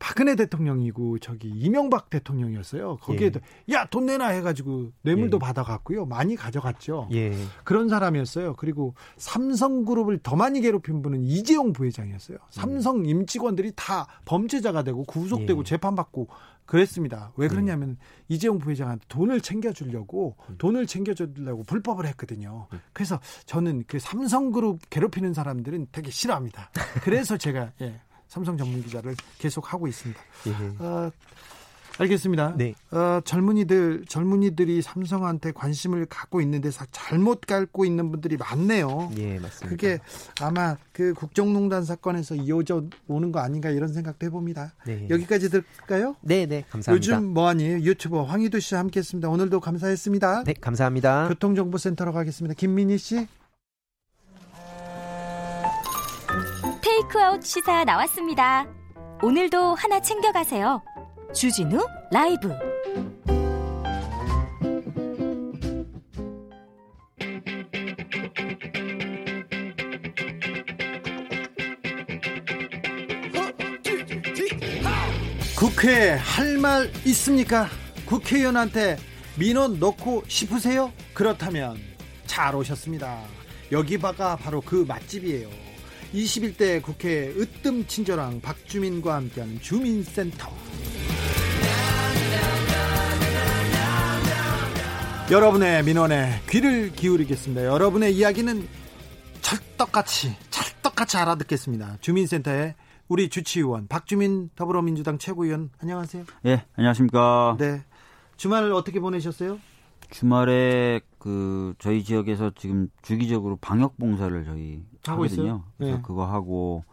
박근혜 대통령이고 저기 이명박 대통령이었어요. 거기에도 예. 야돈 내놔 해가지고 뇌물도 예. 받아갔고요. 많이 가져갔죠. 예. 그런 사람이었어요. 그리고 삼성그룹을 더 많이 괴롭힌 분은 이재용 부회장이었어요. 삼성 음. 임직원들이 다 범죄자가 되고 구속되고 예. 재판받고 그랬습니다. 왜 그러냐면 음. 이재용 부회장한테 돈을 챙겨주려고 음. 돈을 챙겨주려고 불법을 했거든요. 음. 그래서 저는 그 삼성그룹 괴롭히는 사람들은 되게 싫어합니다. 그래서 제가 예, 삼성 전문 기자를 계속 하고 있습니다. 예. 어, 알겠습니다. 네. 어, 젊은이들 젊은이들이 삼성한테 관심을 갖고 있는데 잘못 갖고 있는 분들이 많네요. 예, 맞습니다. 그게 아마 그 국정농단 사건에서 이어져 오는 거 아닌가 이런 생각도 해봅니다. 네. 여기까지 들을까요? 네, 네, 감사합니다. 요즘 뭐하니 유튜버 황희도 씨와 함께했습니다. 오늘도 감사했습니다. 네, 감사합니다. 교통정보센터로 가겠습니다. 김민희 씨. 테이크아웃 시사 나왔습니다. 오늘도 하나 챙겨가세요. 주진우 라이브 국회에 할말 있습니까? 국회의원한테 민원 넣고 싶으세요? 그렇다면 잘 오셨습니다. 여기 바가 바로 그 맛집이에요. 21대 국회 으뜸 친절왕 박주민과 함께하는 주민센터. 여러분의 민원에 귀를 기울이겠습니다. 여러분의 이야기는 찰떡같이 찰떡같이 알아듣겠습니다. 주민센터의 우리 주치의원 박주민 더불어민주당 최고위원 안녕하세요. 예, 안녕하십니까. 네. 주말을 어떻게 보내셨어요? 주말에 그 저희 지역에서 지금 주기적으로 방역 봉사를 저희 하고 하거든요. 그래서 네. 그거 하고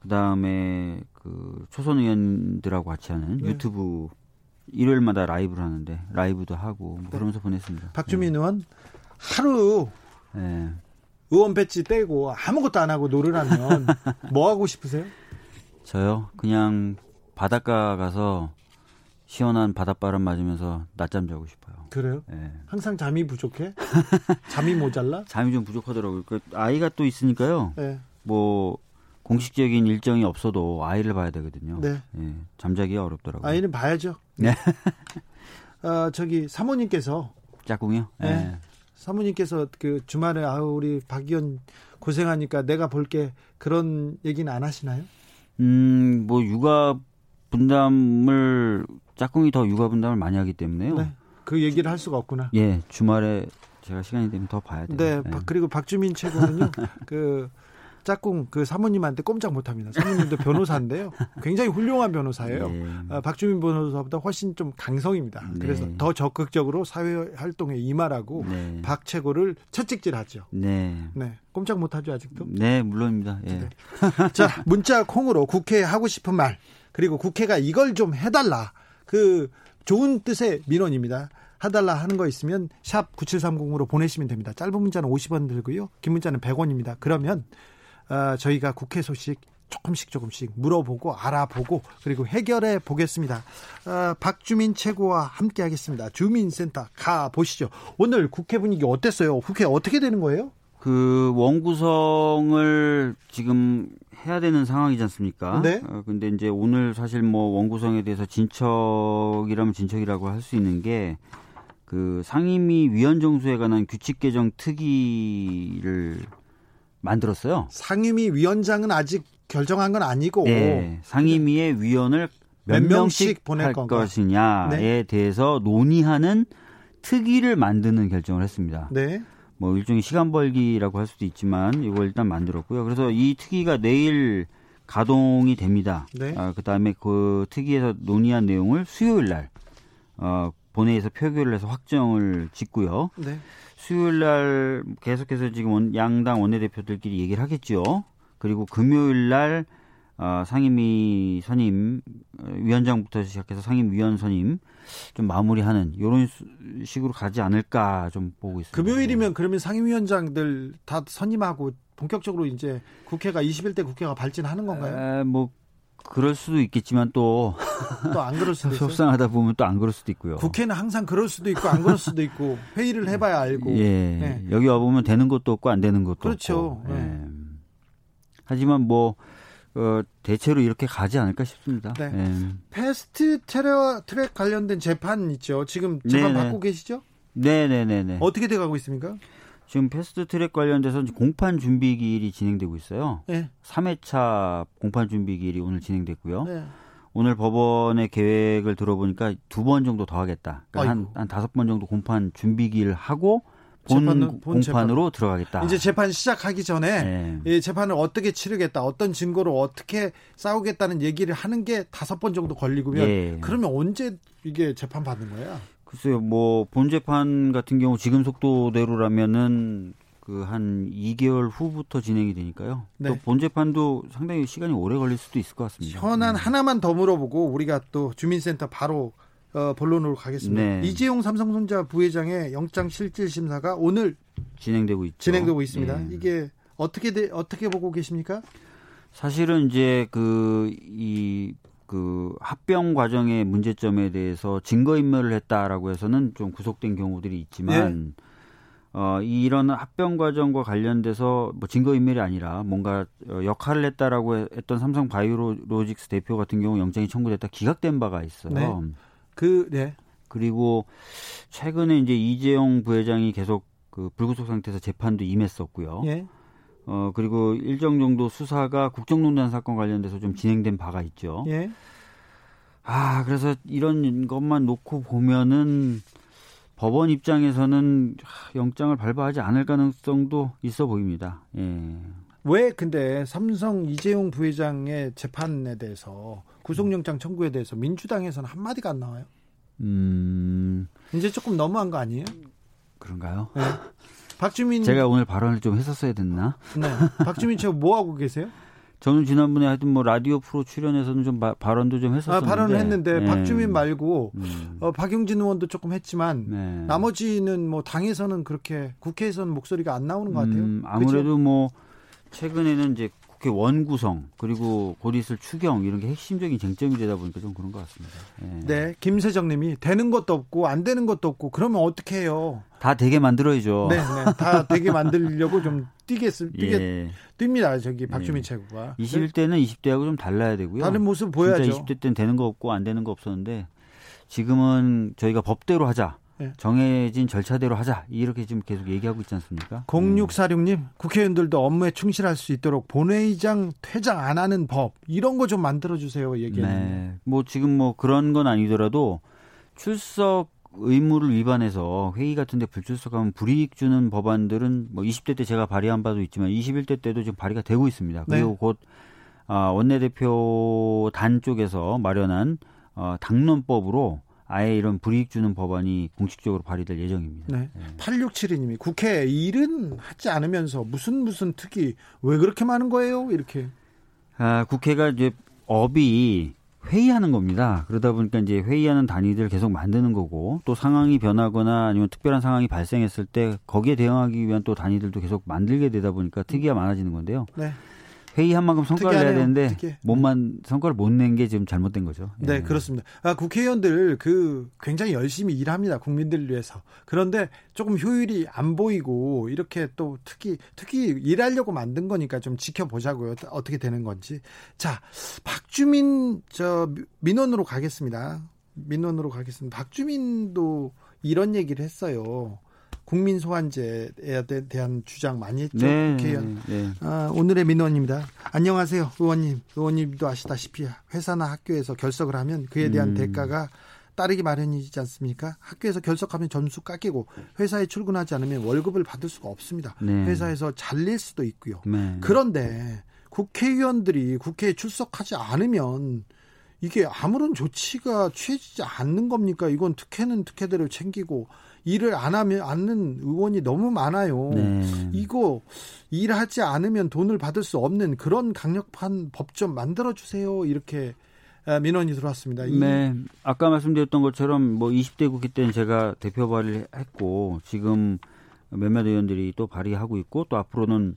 그다음에 그 초선 의원들하고 같이 하는 네. 유튜브 일요일마다 라이브를 하는데 라이브도 하고 뭐 네. 그러면서 보냈습니다. 박주민 네. 의원 하루 네. 의원 배지 떼고 아무것도 안 하고 노르라면 뭐 하고 싶으세요? 저요? 그냥 바닷가 가서 시원한 바닷바람 맞으면서 낮잠 자고 싶어요. 그래요? 네. 항상 잠이 부족해? 잠이 모자라? 잠이 좀 부족하더라고요. 그 아이가 또 있으니까요. 네. 뭐 공식적인 일정이 없어도 아이를 봐야 되거든요. 네. 네. 잠자기가 어렵더라고요. 아이는 봐야죠. 네. 어, 저기 사모님께서 짝꿍이요? 네. 네. 사모님께서 그 주말에 아우 우리 박 의원 고생하니까 내가 볼게 그런 얘기는 안 하시나요? 음, 뭐 육아 분담을 짝꿍이 더 육아 분담을 많이 하기 때문에요. 네. 그 얘기를 할 수가 없구나. 예, 주말에 제가 시간이 되면 더 봐야 돼요. 네, 네. 그리고 박주민 최고는요. 그 짝꿍 그 사모님한테 꼼짝 못합니다. 사모님도 변호사인데요. 굉장히 훌륭한 변호사예요. 네. 아, 박주민 변호사보다 훨씬 좀 강성입니다. 네. 그래서 더 적극적으로 사회 활동에 임하라고 네. 박 최고를 채찍질하죠. 네. 네. 꼼짝 못하죠 아직도? 네, 물론입니다. 예. 네. 자, 문자 콩으로 국회에 하고 싶은 말 그리고 국회가 이걸 좀 해달라. 그 좋은 뜻의 민원입니다. 해달라 하는 거 있으면 샵 9730으로 보내시면 됩니다. 짧은 문자는 50원 들고요. 긴 문자는 100원입니다. 그러면 어, 저희가 국회 소식 조금씩 조금씩 물어보고 알아보고 그리고 해결해 보겠습니다. 어, 박주민 최고와 함께 하겠습니다. 주민센터 가 보시죠. 오늘 국회 분위기 어땠어요? 국회 어떻게 되는 거예요? 그 원구성을 지금 해야 되는 상황이지 않습니까? 네. 어, 근데 이제 오늘 사실 뭐 원구성에 대해서 진척이라면 진척이라고 할 수 있는 게 그 상임위 위원 정수에 관한 규칙 개정 특위를 만들었어요. 상임위 위원장은 아직 결정한 건 아니고 네, 상임위의 위원을 몇, 몇 명씩 보낼? 것이냐에 네. 대해서 논의하는 특위를 만드는 결정을 했습니다. 네. 뭐 일종의 시간 벌기라고 할 수도 있지만 이걸 일단 만들었고요. 그래서 이 특위가 내일 가동이 됩니다. 네. 아, 그다음에 그 특위에서 논의한 내용을 수요일 날 어, 본회의에서 표결을 해서 확정을 짓고요. 네. 수요일 날 계속해서 지금 양당 원내대표들끼리 얘기를 하겠죠. 그리고 금요일 날 어, 상임위 선임 위원장부터 시작해서 상임위원 선임 좀 마무리하는 이런 식으로 가지 않을까 좀 보고 있습니다. 금요일이면 그러면 상임위원장들 다 선임하고 본격적으로 이제 국회가 21대 국회가 발진하는 건가요? 에, 뭐 그럴 수도 있겠지만 또 또 안 그럴 수도 있어요. 속상하다 보면 또 안 그럴 수도 있고요. 국회는 항상 그럴 수도 있고 안 그럴 수도 있고 회의를 해봐야 알고. 예. 네. 여기 와 보면 되는 것도 없고 안 되는 것도 그렇죠. 없고. 예. 네. 하지만 뭐 어, 대체로 이렇게 가지 않을까 싶습니다. 네. 예. 패스트 트랙, 트랙 관련된 재판 있죠. 지금 재판 네네. 받고 계시죠? 네네네네. 어떻게 돼 가고 있습니까? 지금 패스트 트랙 관련돼서 공판 준비 기일이 진행되고 있어요. 네. 3회차 공판 준비 기일이 오늘 진행됐고요. 네. 오늘 법원의 계획을 들어보니까 두 번 정도 더 하겠다. 그러니까 한, 한 다섯 번 정도 공판 준비 기일 하고 본, 재판은, 본 공판으로 재판. 들어가겠다. 이제 재판 시작하기 전에 네. 이 재판을 어떻게 치르겠다, 어떤 증거로 어떻게 싸우겠다는 얘기를 하는 게 다섯 번 정도 걸리고면 예. 그러면 언제 이게 재판 받는 거야? 글쎄요, 뭐 본 재판 같은 경우 지금 속도대로라면은 그한 2개월 후부터 진행이 되니까요. 네. 또 본 재판도 상당히 시간이 오래 걸릴 수도 있을 것 같습니다. 현안 네. 하나만 더 물어보고 우리가 또 주민센터 바로 어, 본론으로 가겠습니다. 네. 이재용 삼성전자 부회장의 영장 실질 심사가 오늘 진행되고 있죠. 진행되고 있습니다. 네. 이게 어떻게 돼, 어떻게 보고 계십니까? 사실은 이제 그이 그 합병 과정의 문제점에 대해서 증거 인멸을 했다라고 해서는 좀 구속된 경우들이 있지만 네. 어, 이런 합병 과정과 관련돼서 뭐 증거인멸이 아니라 뭔가 어, 역할을 했다라고 했던 삼성 바이오로직스 대표 같은 경우 영장이 청구됐다 기각된 바가 있어요. 네. 그, 네. 그리고 최근에 이제 이재용 부회장이 계속 그 불구속 상태에서 재판도 임했었고요. 예. 어, 그리고 일정 정도 수사가 국정농단 사건 관련돼서 좀 진행된 바가 있죠. 예. 아, 그래서 이런 것만 놓고 보면은 법원 입장에서는 영장을 발부하지 않을 가능성도 있어 보입니다. 예. 왜 근데 삼성 이재용 부회장의 재판에 대해서 구속영장 청구에 대해서 민주당에서는 한마디가 안 나와요? 음. 이제 조금 너무한 거 아니에요? 그런가요? 네. 박주민 제가 오늘 발언을 좀 했었어야 됐나? 네. 박주민 씨가 뭐 하고 계세요? 저는 지난번에 하여튼 뭐 라디오 프로 출연해서는 좀 바, 발언도 좀 했었는데. 아, 발언을 했는데 네. 박주민 말고 음. 어, 박용진 의원도 조금 했지만 네. 나머지는 뭐 당에서는 그렇게 국회에서는 목소리가 안 나오는 것 같아요. 음, 아무래도 그렇죠? 뭐 최근에는 이제 국회 원구성 그리고 곧 있을 추경 이런 게 핵심적인 쟁점이 되다 보니까 좀 그런 것 같습니다. 네, 네 김세정님이 되는 것도 없고 안 되는 것도 없고 그러면 어떻게 해요? 다 되게 만들어야죠. 네, 네. 다 되게 만들려고 좀 뛰겠 뛰겠 예. 뜁니다 저기 박주민 예. 최고가. 21대는 20대하고 좀 달라야 되고요. 다른 모습 보여야죠. 진짜 20대 때는 되는 거 없고 안 되는 거 없었는데 지금은 저희가 법대로 하자. 네. 정해진 절차대로 하자 이렇게 지금 계속 얘기하고 있지 않습니까? 0646님 국회의원들도 업무에 충실할 수 있도록 본회의장 퇴장 안 하는 법 이런 거 좀 만들어 주세요 얘기는. 네. 뭐 지금 뭐 그런 건 아니더라도 출석 의무를 위반해서 회의 같은데 불출석하면 불이익 주는 법안들은 뭐 20대 때 제가 발의한 바도 있지만 21대 때도 지금 발의가 되고 있습니다. 그리고 네. 곧 아, 원내대표 단 쪽에서 마련한 어, 당론법으로 아예 이런 불이익 주는 법안이 공식적으로 발의될 예정입니다. 네. 네. 8672님이 국회 일은 하지 않으면서 무슨 무슨 특이 왜 그렇게 많은 거예요? 이렇게. 아, 국회가 이제 업이 회의하는 겁니다. 그러다 보니까 이제 회의하는 단위들 계속 만드는 거고 또 상황이 변하거나 아니면 특별한 상황이 발생했을 때 거기에 대응하기 위한 또 단위들도 계속 만들게 되다 보니까 특이가 많아지는 건데요. 네. 회의한 만큼 성과를. 내야 되는데 특이해. 못만 성과를 못 낸 게 지금 잘못된 거죠. 네, 예. 그렇습니다. 아, 국회의원들 그 굉장히 열심히 일합니다. 국민들을 위해서. 그런데 조금 효율이 안 보이고 이렇게 또 특히 특히 일하려고 만든 거니까 좀 지켜보자고요. 어떻게 되는 건지. 자, 박주민 저 민원으로 가겠습니다. 민원으로 가겠습니다. 박주민도 이런 얘기를 했어요. 국민 소환제에 대한 주장 많이 했죠. 네, 국회의원. 네. 아, 오늘의 민원입니다. 안녕하세요, 의원님. 의원님도 아시다시피 회사나 학교에서 결석을 하면 그에 대한 음. 대가가 따르기 마련이지 않습니까? 학교에서 결석하면 점수 깎이고 회사에 출근하지 않으면 월급을 받을 수가 없습니다. 네. 회사에서 잘릴 수도 있고요. 네. 그런데 국회의원들이 국회에 출석하지 않으면 이게 아무런 조치가 취해지지 않는 겁니까? 이건 특혜는 특혜대로 챙기고 일을 안 하면 않는 의원이 너무 많아요. 네. 이거 일하지 않으면 돈을 받을 수 없는 그런 강력한 법 좀 만들어 주세요. 이렇게 아, 민원이 들어왔습니다. 네. 아까 말씀드렸던 것처럼 뭐 20대 국회 때는 제가 대표 발의를 했고 지금 몇몇 의원들이 또 발의하고 있고 또 앞으로는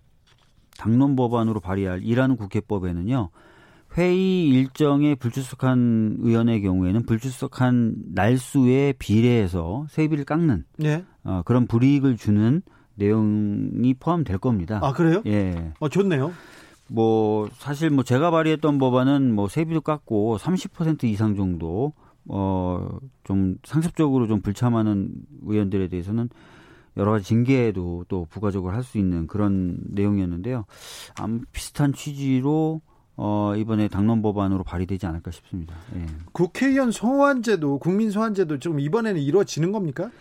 당론 법안으로 발의할 일하는 국회법에는요. 회의 일정에 불출석한 의원의 경우에는 불출석한 날수에 비례해서 세비를 깎는 네. 어, 그런 불이익을 주는 내용이 포함될 겁니다. 아 그래요? 예. 어 좋네요. 뭐 사실 뭐 제가 발의했던 법안은 뭐 세비도 깎고 30% 이상 정도 어 좀 상습적으로 좀 불참하는 의원들에 대해서는 여러 가지 징계도 또 부가적으로 할 수 있는 그런 내용이었는데요. 아무 비슷한 취지로 어, 이번에 당론 법안으로 발의되지 않을까 싶습니다. 예. 국회의원 소환제도 국민 소환제도 좀 이번에는 이루어지는 겁니까?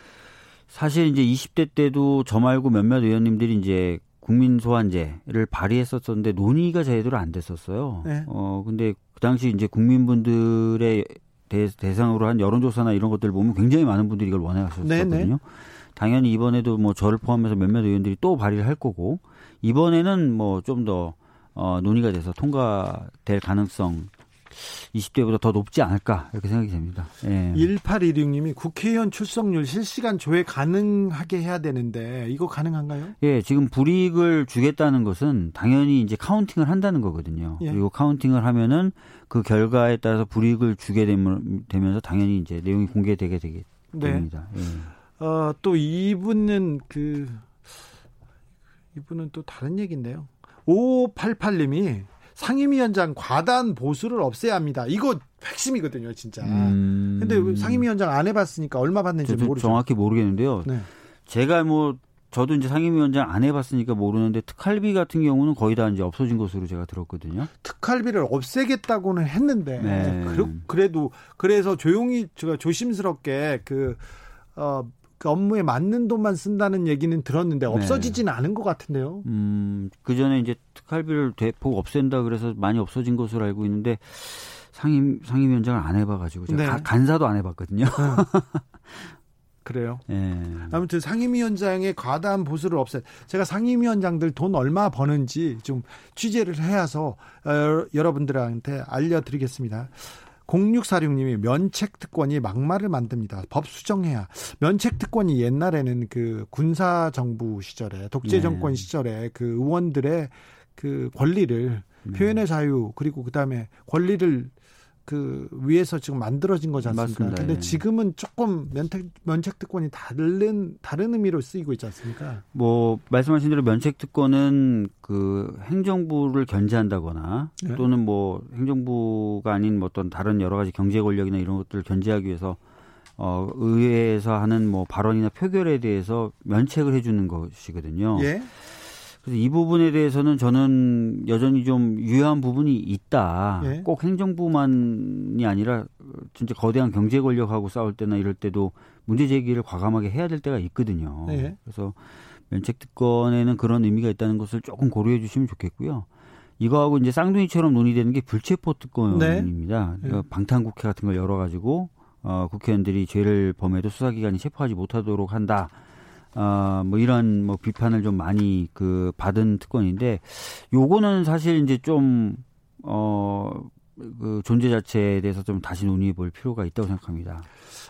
사실 이제 20대 때도 저 말고 몇몇 의원님들이 이제 국민 소환제를 발의했었었는데 논의가 제대로 안 됐었어요. 네. 어 근데 그 당시 이제 국민분들의 대, 대상으로 한 여론조사나 이런 것들을 보면 굉장히 많은 분들이 이걸 원해 하셨거든요. 네, 네. 당연히 이번에도 뭐 저를 포함해서 몇몇 의원들이 또 발의를 할 거고 이번에는 뭐 좀더 어, 논의가 돼서 통과될 가능성 20대보다 더 높지 않을까 이렇게 생각이 됩니다. 예. 1816님이 국회의원 출석률 실시간 조회 가능하게 해야 되는데 이거 가능한가요? 예, 지금 불이익을 주겠다는 것은 당연히 이제 counting을 한다는 거거든요. 예. 그리고 counting을 하면은 그 결과에 따라서 불이익을 주게 되면서 당연히 이제 내용이 공개되게 되게 네. 됩니다. 예. 어, 또 이분은 그 이분은 또 다른 얘기인데요. 5588님이 상임위원장 과단 보수를 없애야 합니다. 이거 핵심이거든요, 진짜. 음... 근데 상임위원장 안 해봤으니까 얼마 받는지 모르죠. 정확히 모르겠는데요. 네. 제가 뭐 저도 이제 상임위원장 안 해봤으니까 모르는데 특할비 같은 경우는 거의 다 이제 없어진 것으로 제가 들었거든요. 특할비를 없애겠다고는 했는데 네. 그래도 그래서 조용히 제가 조심스럽게 그 어, 그 업무에 맞는 돈만 쓴다는 얘기는 들었는데 네. 없어지지는 네. 않은 것 같은데요. 음, 그 전에 이제 특할비를 대폭 없앤다 그래서 많이 없어진 것으로 알고 있는데 상임 상임위원장을 안 해봐가지고 제가 네. 간사도 안 해봤거든요. 네. 그래요. 네. 아무튼 상임위원장의 과다한 보수를 없애. 제가 상임위원장들 돈 얼마 버는지 좀 취재를 해서 어, 여러분들한테 알려드리겠습니다. 0646님이 면책 특권이 막말을 만듭니다. 법 수정해야. 면책 특권이 옛날에는 그 군사 정부 시절에 독재 네. 정권 네. 시절에 그 의원들의 그 권리를 네. 표현의 자유 그리고 그다음에 권리를 그 위에서 지금 만들어진 거지 않습니까? 맞습니다. 근데 예. 지금은 조금 면책 면책 특권이 다른 다른 의미로 쓰이고 있지 않습니까? 뭐 말씀하신 대로 면책 특권은 그 행정부를 견제한다거나 네. 또는 뭐 행정부가 아닌 뭐 어떤 다른 여러 가지 경제 권력이나 이런 것들을 견제하기 위해서 어 의회에서 하는 뭐 발언이나 표결에 대해서 면책을 해 주는 것이거든요. 예. 그래서 이 부분에 대해서는 저는 여전히 좀 유효한 부분이 있다. 예. 꼭 행정부만이 아니라 진짜 거대한 경제 권력하고 싸울 때나 이럴 때도 문제 제기를 과감하게 해야 될 때가 있거든요. 예. 그래서 면책 특권에는 그런 의미가 있다는 것을 조금 고려해 주시면 좋겠고요. 이거하고 이제 쌍둥이처럼 논의되는 게 불체포 특권입니다. 네. 네. 방탄국회 같은 걸 열어가지고 어, 국회의원들이 죄를 범해도 수사기관이 체포하지 못하도록 한다. 어, 뭐 이런 뭐 비판을 좀 많이 그 받은 특권인데 요거는 사실 이제 좀 어, 그 존재 자체에 대해서 좀 다시 논의해 볼 필요가 있다고 생각합니다.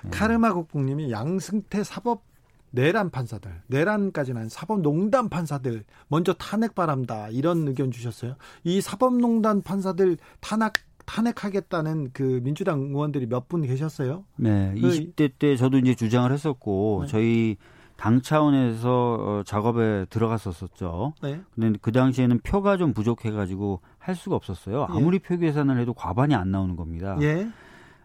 네. 카르마 국뽕님이 양승태 사법 내란 판사들, 내란까지는 사법농단 판사들 먼저 탄핵 바람다 이런 의견 주셨어요. 이 사법농단 판사들 탄핵 탄핵하겠다는 그 민주당 의원들이 몇 분 계셨어요? 네, 20대 그때 저도 이제 주장을 했었고 네. 저희 당 차원에서 어, 작업에 들어갔었었죠. 네. 근데 그 당시에는 표가 좀 부족해가지고 할 수가 없었어요. 예. 아무리 예. 표 계산을 해도 과반이 안 나오는 겁니다. 예.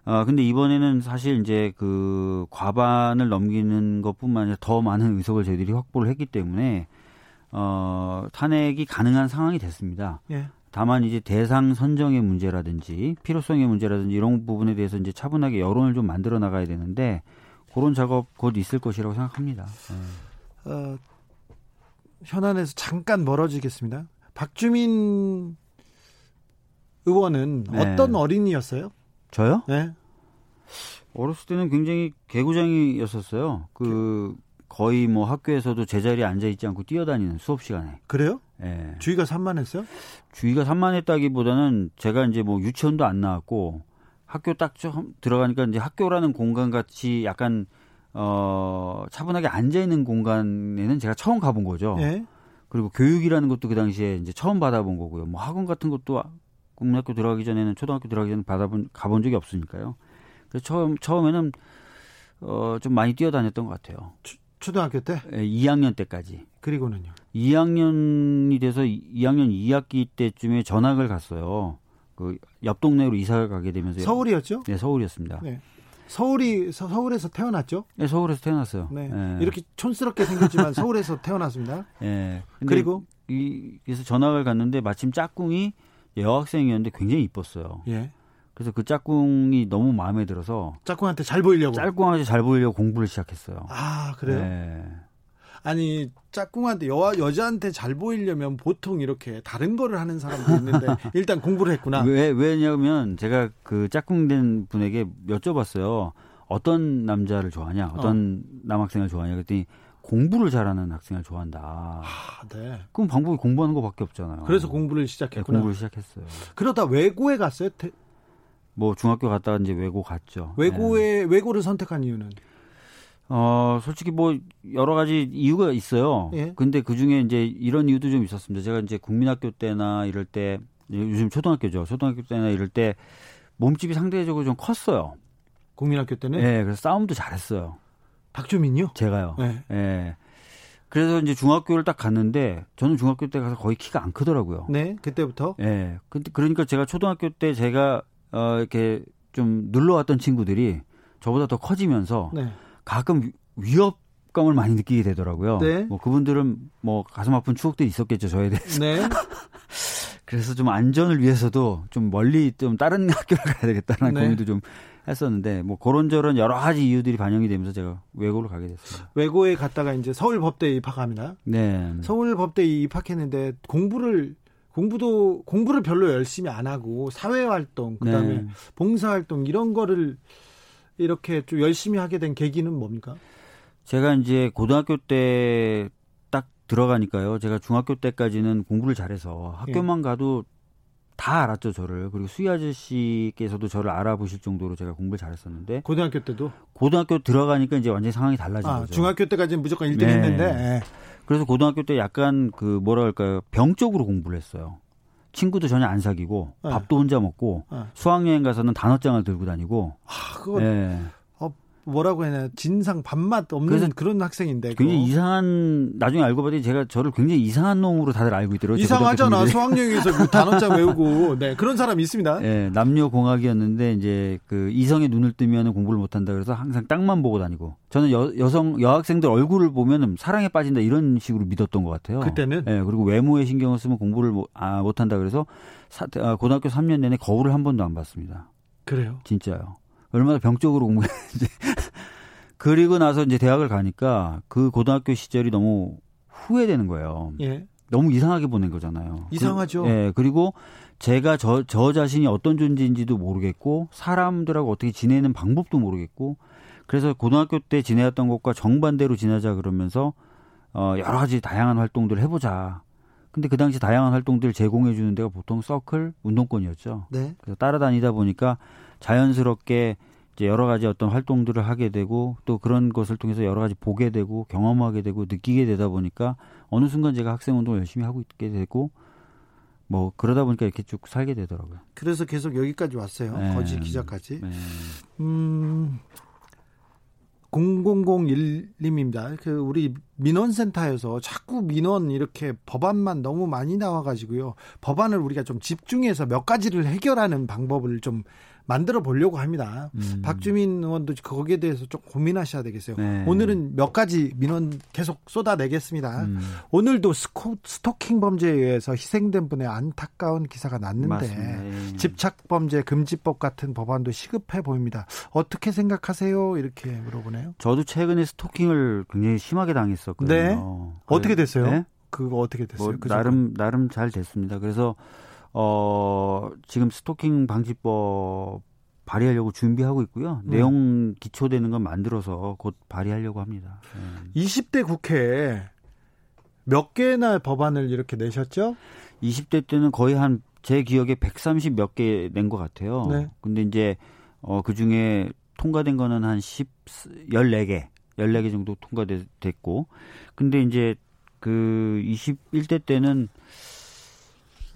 어, 근데 이번에는 사실 이제 그 과반을 넘기는 것 뿐만 아니라 더 많은 의석을 저희들이 확보를 했기 때문에 어, 탄핵이 가능한 상황이 됐습니다. 예. 다만 이제 대상 선정의 문제라든지 필요성의 문제라든지 이런 부분에 대해서 이제 차분하게 여론을 좀 만들어 나가야 되는데 그런 작업 곧 있을 것이라고 생각합니다. 네. 어, 현안에서 잠깐 멀어지겠습니다. 박주민 의원은 네. 어떤 어린이였어요? 저요? 네. 어렸을 때는 굉장히 개구장이었었어요. 그 거의 뭐 학교에서도 제자리에 앉아 있지 않고 뛰어다니는 수업 시간에. 그래요? 예. 주의가 산만했어요? 주의가 산만했다기보다는 제가 이제 뭐 유치원도 안 나왔고 학교 딱좀 들어가니까 이제 학교라는 공간 같이 약간 어 차분하게 앉아 있는 공간에는 제가 처음 가본 거죠. 네. 그리고 교육이라는 것도 그 당시에 이제 처음 받아본 거고요. 뭐 학원 같은 것도 국민학교 들어가기 전에는 초등학교 들어가기 전에 받아본 가본 적이 없으니까요. 그래서 처음 처음에는 어, 좀 많이 뛰어다녔던 것 같아요. 초, 초등학교 때? 네, 2학년 때까지. 그리고는요? 2학년이 돼서 2학년 2학기 때쯤에 전학을 갔어요. 그 옆 동네로 이사를 가게 되면서 서울이었죠? 네, 서울이었습니다. 네. 서울이 서 울에서 태어났죠? 네, 서울에서 태어났어요. 네. 네. 이렇게 촌스럽게 생겼지만 서울에서 태어났습니다. 네. 그리고 이 그래서 전학을 갔는데 마침 짝꿍이 여학생이었는데 굉장히 이뻤어요. 예. 그래서 그 짝꿍이 너무 마음에 들어서 짝꿍한테 잘 보이려고 짝꿍한테 잘 보이려고 공부를 시작했어요. 아 그래요? 네. 아니 짝꿍한테 여 여자한테 잘 보이려면 보통 이렇게 다른 거를 하는 사람도 있는데 일단 공부를 했구나. 왜 왜냐면 제가 그 짝꿍된 분에게 여쭤봤어요. 어떤 남자를 좋아하냐, 어떤 어. 남학생을 좋아하냐 그랬더니 공부를 잘하는 학생을 좋아한다. 아, 네. 그럼 방법이 공부하는 것밖에 없잖아요. 그래서 공부를 시작했구나. 네, 공부를 시작했어요. 그러다 외고에 갔어요? 뭐 중학교 갔다가 이제 외고 갔죠. 외고에 네. 외고를 선택한 이유는? 어, 솔직히 뭐 여러 가지 이유가 있어요. 예. 근데 그 중에 이제 이런 이유도 좀 있었습니다. 제가 이제 국민학교 때나 이럴 때 요즘 초등학교죠. 초등학교 때나 이럴 때 몸집이 상대적으로 좀 컸어요. 국민학교 때는? 네, 그래서 싸움도 잘했어요. 박주민요? 제가요. 네. 네. 그래서 이제 중학교를 딱 갔는데 저는 중학교 때 가서 거의 키가 안 크더라고요. 네, 그때부터. 네. 근데 그러니까 제가 초등학교 때 제가 어 이렇게 좀 눌러왔던 친구들이 저보다 더 커지면서 네. 가끔 위협감을 많이 느끼게 되더라고요. 네. 뭐 그분들은 뭐 가슴 아픈 추억들이 있었겠죠 저에 대해서. 네. 그래서 좀 안전을 위해서도 좀 멀리 좀 다른 학교를 가야 되겠다는 네. 고민도 좀 했었는데 뭐 그런저런 여러 가지 이유들이 반영이 되면서 제가 외고를 가게 됐습니다. 외고에 갔다가 이제 서울 법대에 입학합니다. 네. 서울 법대에 입학했는데 공부를 공부도 공부를 별로 열심히 안 하고 사회 활동 그다음에 네. 봉사 활동 이런 거를 이렇게 좀 열심히 하게 된 계기는 뭡니까? 제가 이제 고등학교 때 딱 들어가니까요. 제가 중학교 때까지는 공부를 잘해서 학교만 예. 가도 다 알았죠 저를 그리고 수희 아저씨께서도 저를 알아보실 정도로 제가 공부를 잘했었는데 고등학교 때도 고등학교 들어가니까 이제 완전히 상황이 달라진 아, 거죠. 중학교 때까지는 무조건 1등 네. 했는데 예. 그래서 고등학교 때 약간 그 뭐라 할까요 병적으로 공부를 했어요. 친구도 전혀 안 사귀고 네. 밥도 혼자 먹고 네. 수학여행 가서는 단어장을 들고 다니고. 아, 그거 네. 뭐라고 해야 되나 진상 밥맛 없는 그런 학생인데 굉장히 이상한 나중에 알고 봤더니 제가 저를 굉장히 이상한 놈으로 다들 알고 있더라고요. 이상하잖아 수학여행에서 그 단어장 외우고 네 그런 사람 있습니다. 네, 남녀 공학이었는데 이제 그 이성의 눈을 뜨면 공부를 못한다 그래서 항상 땅만 보고 다니고 저는 여, 여성 여학생들 얼굴을 보면 사랑에 빠진다 이런 식으로 믿었던 것 같아요. 그때는 네, 그리고 외모에 신경을 쓰면 공부를 못, 아, 못한다 그래서 사, 아, 고등학교 3년 내내 거울을 한 번도 안 봤습니다. 그래요? 진짜요. 얼마나 병적으로 공부했는지. 그리고 나서 이제 대학을 가니까 그 고등학교 시절이 너무 후회되는 거예요. 예. 너무 이상하게 보낸 거잖아요. 이상하죠. 그, 예. 그리고 제가 저, 저 자신이 어떤 존재인지도 모르겠고, 사람들하고 어떻게 지내는 방법도 모르겠고, 그래서 고등학교 때 지내왔던 것과 정반대로 지내자 그러면서, 어, 여러 가지 다양한 활동들을 해보자. 근데 그 당시 다양한 활동들을 제공해 주는 데가 보통 서클, 운동권이었죠. 네. 그래서 따라다니다 보니까 자연스럽게 이제 여러 가지 어떤 활동들을 하게 되고 또 그런 것을 통해서 여러 가지 보게 되고 경험하게 되고 느끼게 되다 보니까 어느 순간 제가 학생 운동을 열심히 하고 있게 되고 뭐 그러다 보니까 이렇게 쭉 살게 되더라고요. 그래서 계속 여기까지 왔어요. 네. 거지 기자까지. 네. 음. 0001님입니다. 그 우리 민원센터에서 자꾸 민원 이렇게 법안만 너무 많이 나와가지고요. 법안을 우리가 좀 집중해서 몇 가지를 해결하는 방법을 좀 만들어 보려고 합니다. 음. 박주민 의원도 거기에 대해서 좀 고민하셔야 되겠어요. 네. 오늘은 몇 가지 민원 계속 쏟아내겠습니다. 음. 오늘도 스코, 스토킹 범죄에 의해서 희생된 분의 안타까운 기사가 났는데 네. 집착 범죄 금지법 같은 법안도 시급해 보입니다. 어떻게 생각하세요? 이렇게 물어보네요. 저도 최근에 스토킹을 굉장히 심하게 당했었거든요. 네. 어떻게 됐어요? 네? 그거 어떻게 됐어요? 뭐 그 나름 나름 잘 됐습니다. 그래서 어, 지금 스토킹 방지법 발의하려고 준비하고 있고요. 네. 내용 기초되는 건 만들어서 곧 발의하려고 합니다. 네. 20대 국회에 몇 개나 법안을 이렇게 내셨죠? 20대 때는 거의 한 제 기억에 130 몇 개 낸 것 같아요. 네. 근데 이제 어, 그 중에 통과된 거는 한 10, 14개, 14개 정도 통과됐고. 근데 이제 그 21대 때는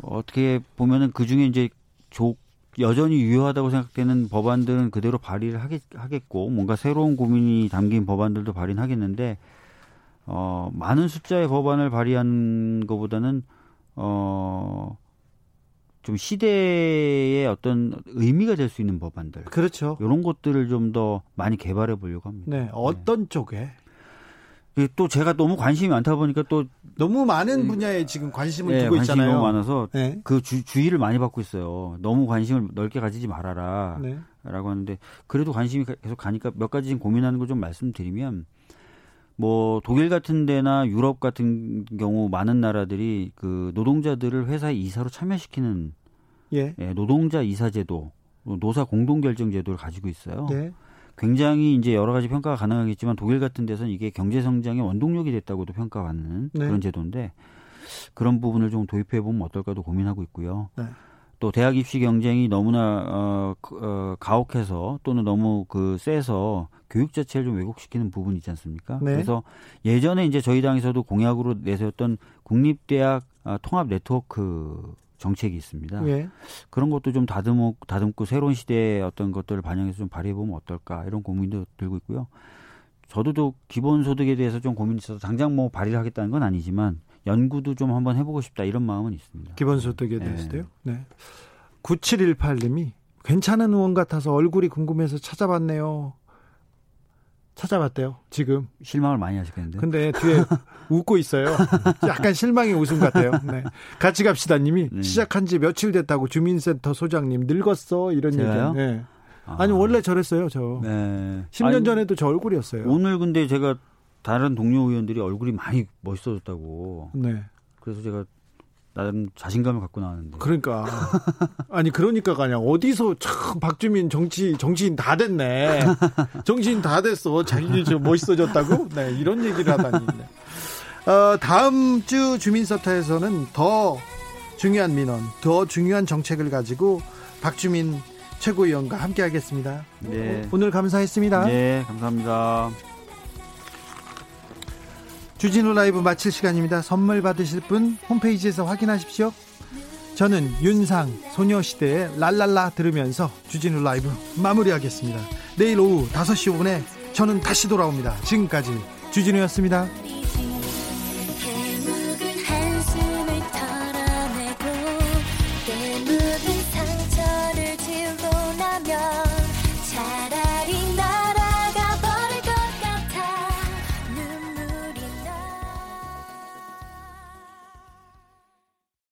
어떻게 보면은 그 중에 이제 조, 여전히 유효하다고 생각되는 법안들은 그대로 발의를 하겠, 하겠고 뭔가 새로운 고민이 담긴 법안들도 발의는 하겠는데 어, 많은 숫자의 법안을 발의한 것보다는 어, 좀 시대의 어떤 의미가 될 수 있는 법안들. 그렇죠. 이런 것들을 좀 더 많이 개발해 보려고 합니다. 네. 어떤 네. 쪽에? 또 제가 너무 관심이 많다 보니까 또 너무 많은 네. 분야에 지금 관심을 네, 두고 관심이 있잖아요. 너무 많아서 네. 그 주, 주의를 많이 받고 있어요. 너무 관심을 넓게 가지지 말아라. 네. 라고 하는데 그래도 관심이 계속 가니까 몇 가지 지금 고민하는 걸 좀 말씀드리면 뭐 독일 같은 데나 유럽 같은 경우 많은 나라들이 그 노동자들을 회사에 이사로 참여시키는 예. 예 노동자 이사 제도, 노사 공동 결정 제도를 가지고 있어요. 네. 굉장히 이제 여러 가지 평가가 가능하겠지만 독일 같은 데서는 이게 경제 성장의 원동력이 됐다고도 평가받는 네. 그런 제도인데 그런 부분을 좀 도입해 보면 어떨까도 고민하고 있고요. 네. 또 대학 입시 경쟁이 너무나 어, 어 가혹해서 또는 너무 그 세서 교육 자체를 좀 왜곡시키는 부분이 있지 않습니까? 네. 그래서 예전에 이제 저희 당에서도 공약으로 내세웠던 국립대학 아, 통합 네트워크 정책이 있습니다. 예. 그런 것도 좀 다듬고, 다듬고 새로운 시대의 어떤 것들을 반영해서 좀 발휘해 보면 어떨까 이런 고민도 들고 있고요. 저도 또 기본소득에 대해서 좀 고민이 있어서 당장 뭐 발의를 하겠다는 건 아니지만 연구도 좀 한번 해보고 싶다 이런 마음은 있습니다. 기본소득에 네. 대해서도요? 네. 네. 9718님이 괜찮은 의원 같아서 얼굴이 궁금해서 찾아봤네요. 찾아봤대요. 지금 실망을 많이 하셨겠는데. 근데 뒤에 웃고 있어요. 약간 실망의 웃음 같아요. 네. 같이 갑시다님이 네. 시작한 지 며칠 됐다고 주민센터 소장님 늙었어 이런 얘기요. 네. 아. 아니 원래 저랬어요 저. 네. 10년 아니, 전에도 저 얼굴이었어요. 오늘 근데 제가 다른 동료 의원들이 얼굴이 많이 멋있어졌다고. 네. 그래서 제가 나름 자신감을 갖고 나왔는데. 그러니까 아니 그러니까가 아니라 어디서 참 박주민 정치 정치인 다 됐네. 정치인 다 됐어. 자기 좀 멋있어졌다고? 네 이런 얘기를 하다니. 네. 어, 다음 주 주민서터에서는 더 중요한 민원, 더 중요한 정책을 가지고 박주민 최고위원과 함께하겠습니다. 네. 오늘 감사했습니다. 네, 감사합니다. 주진우 라이브 마칠 시간입니다. 선물 받으실 분 홈페이지에서 확인하십시오. 저는 윤상 소녀시대의 랄랄라 들으면서 주진우 라이브 마무리하겠습니다. 내일 오후 5시 5분에 저는 다시 돌아옵니다. 지금까지 주진우였습니다.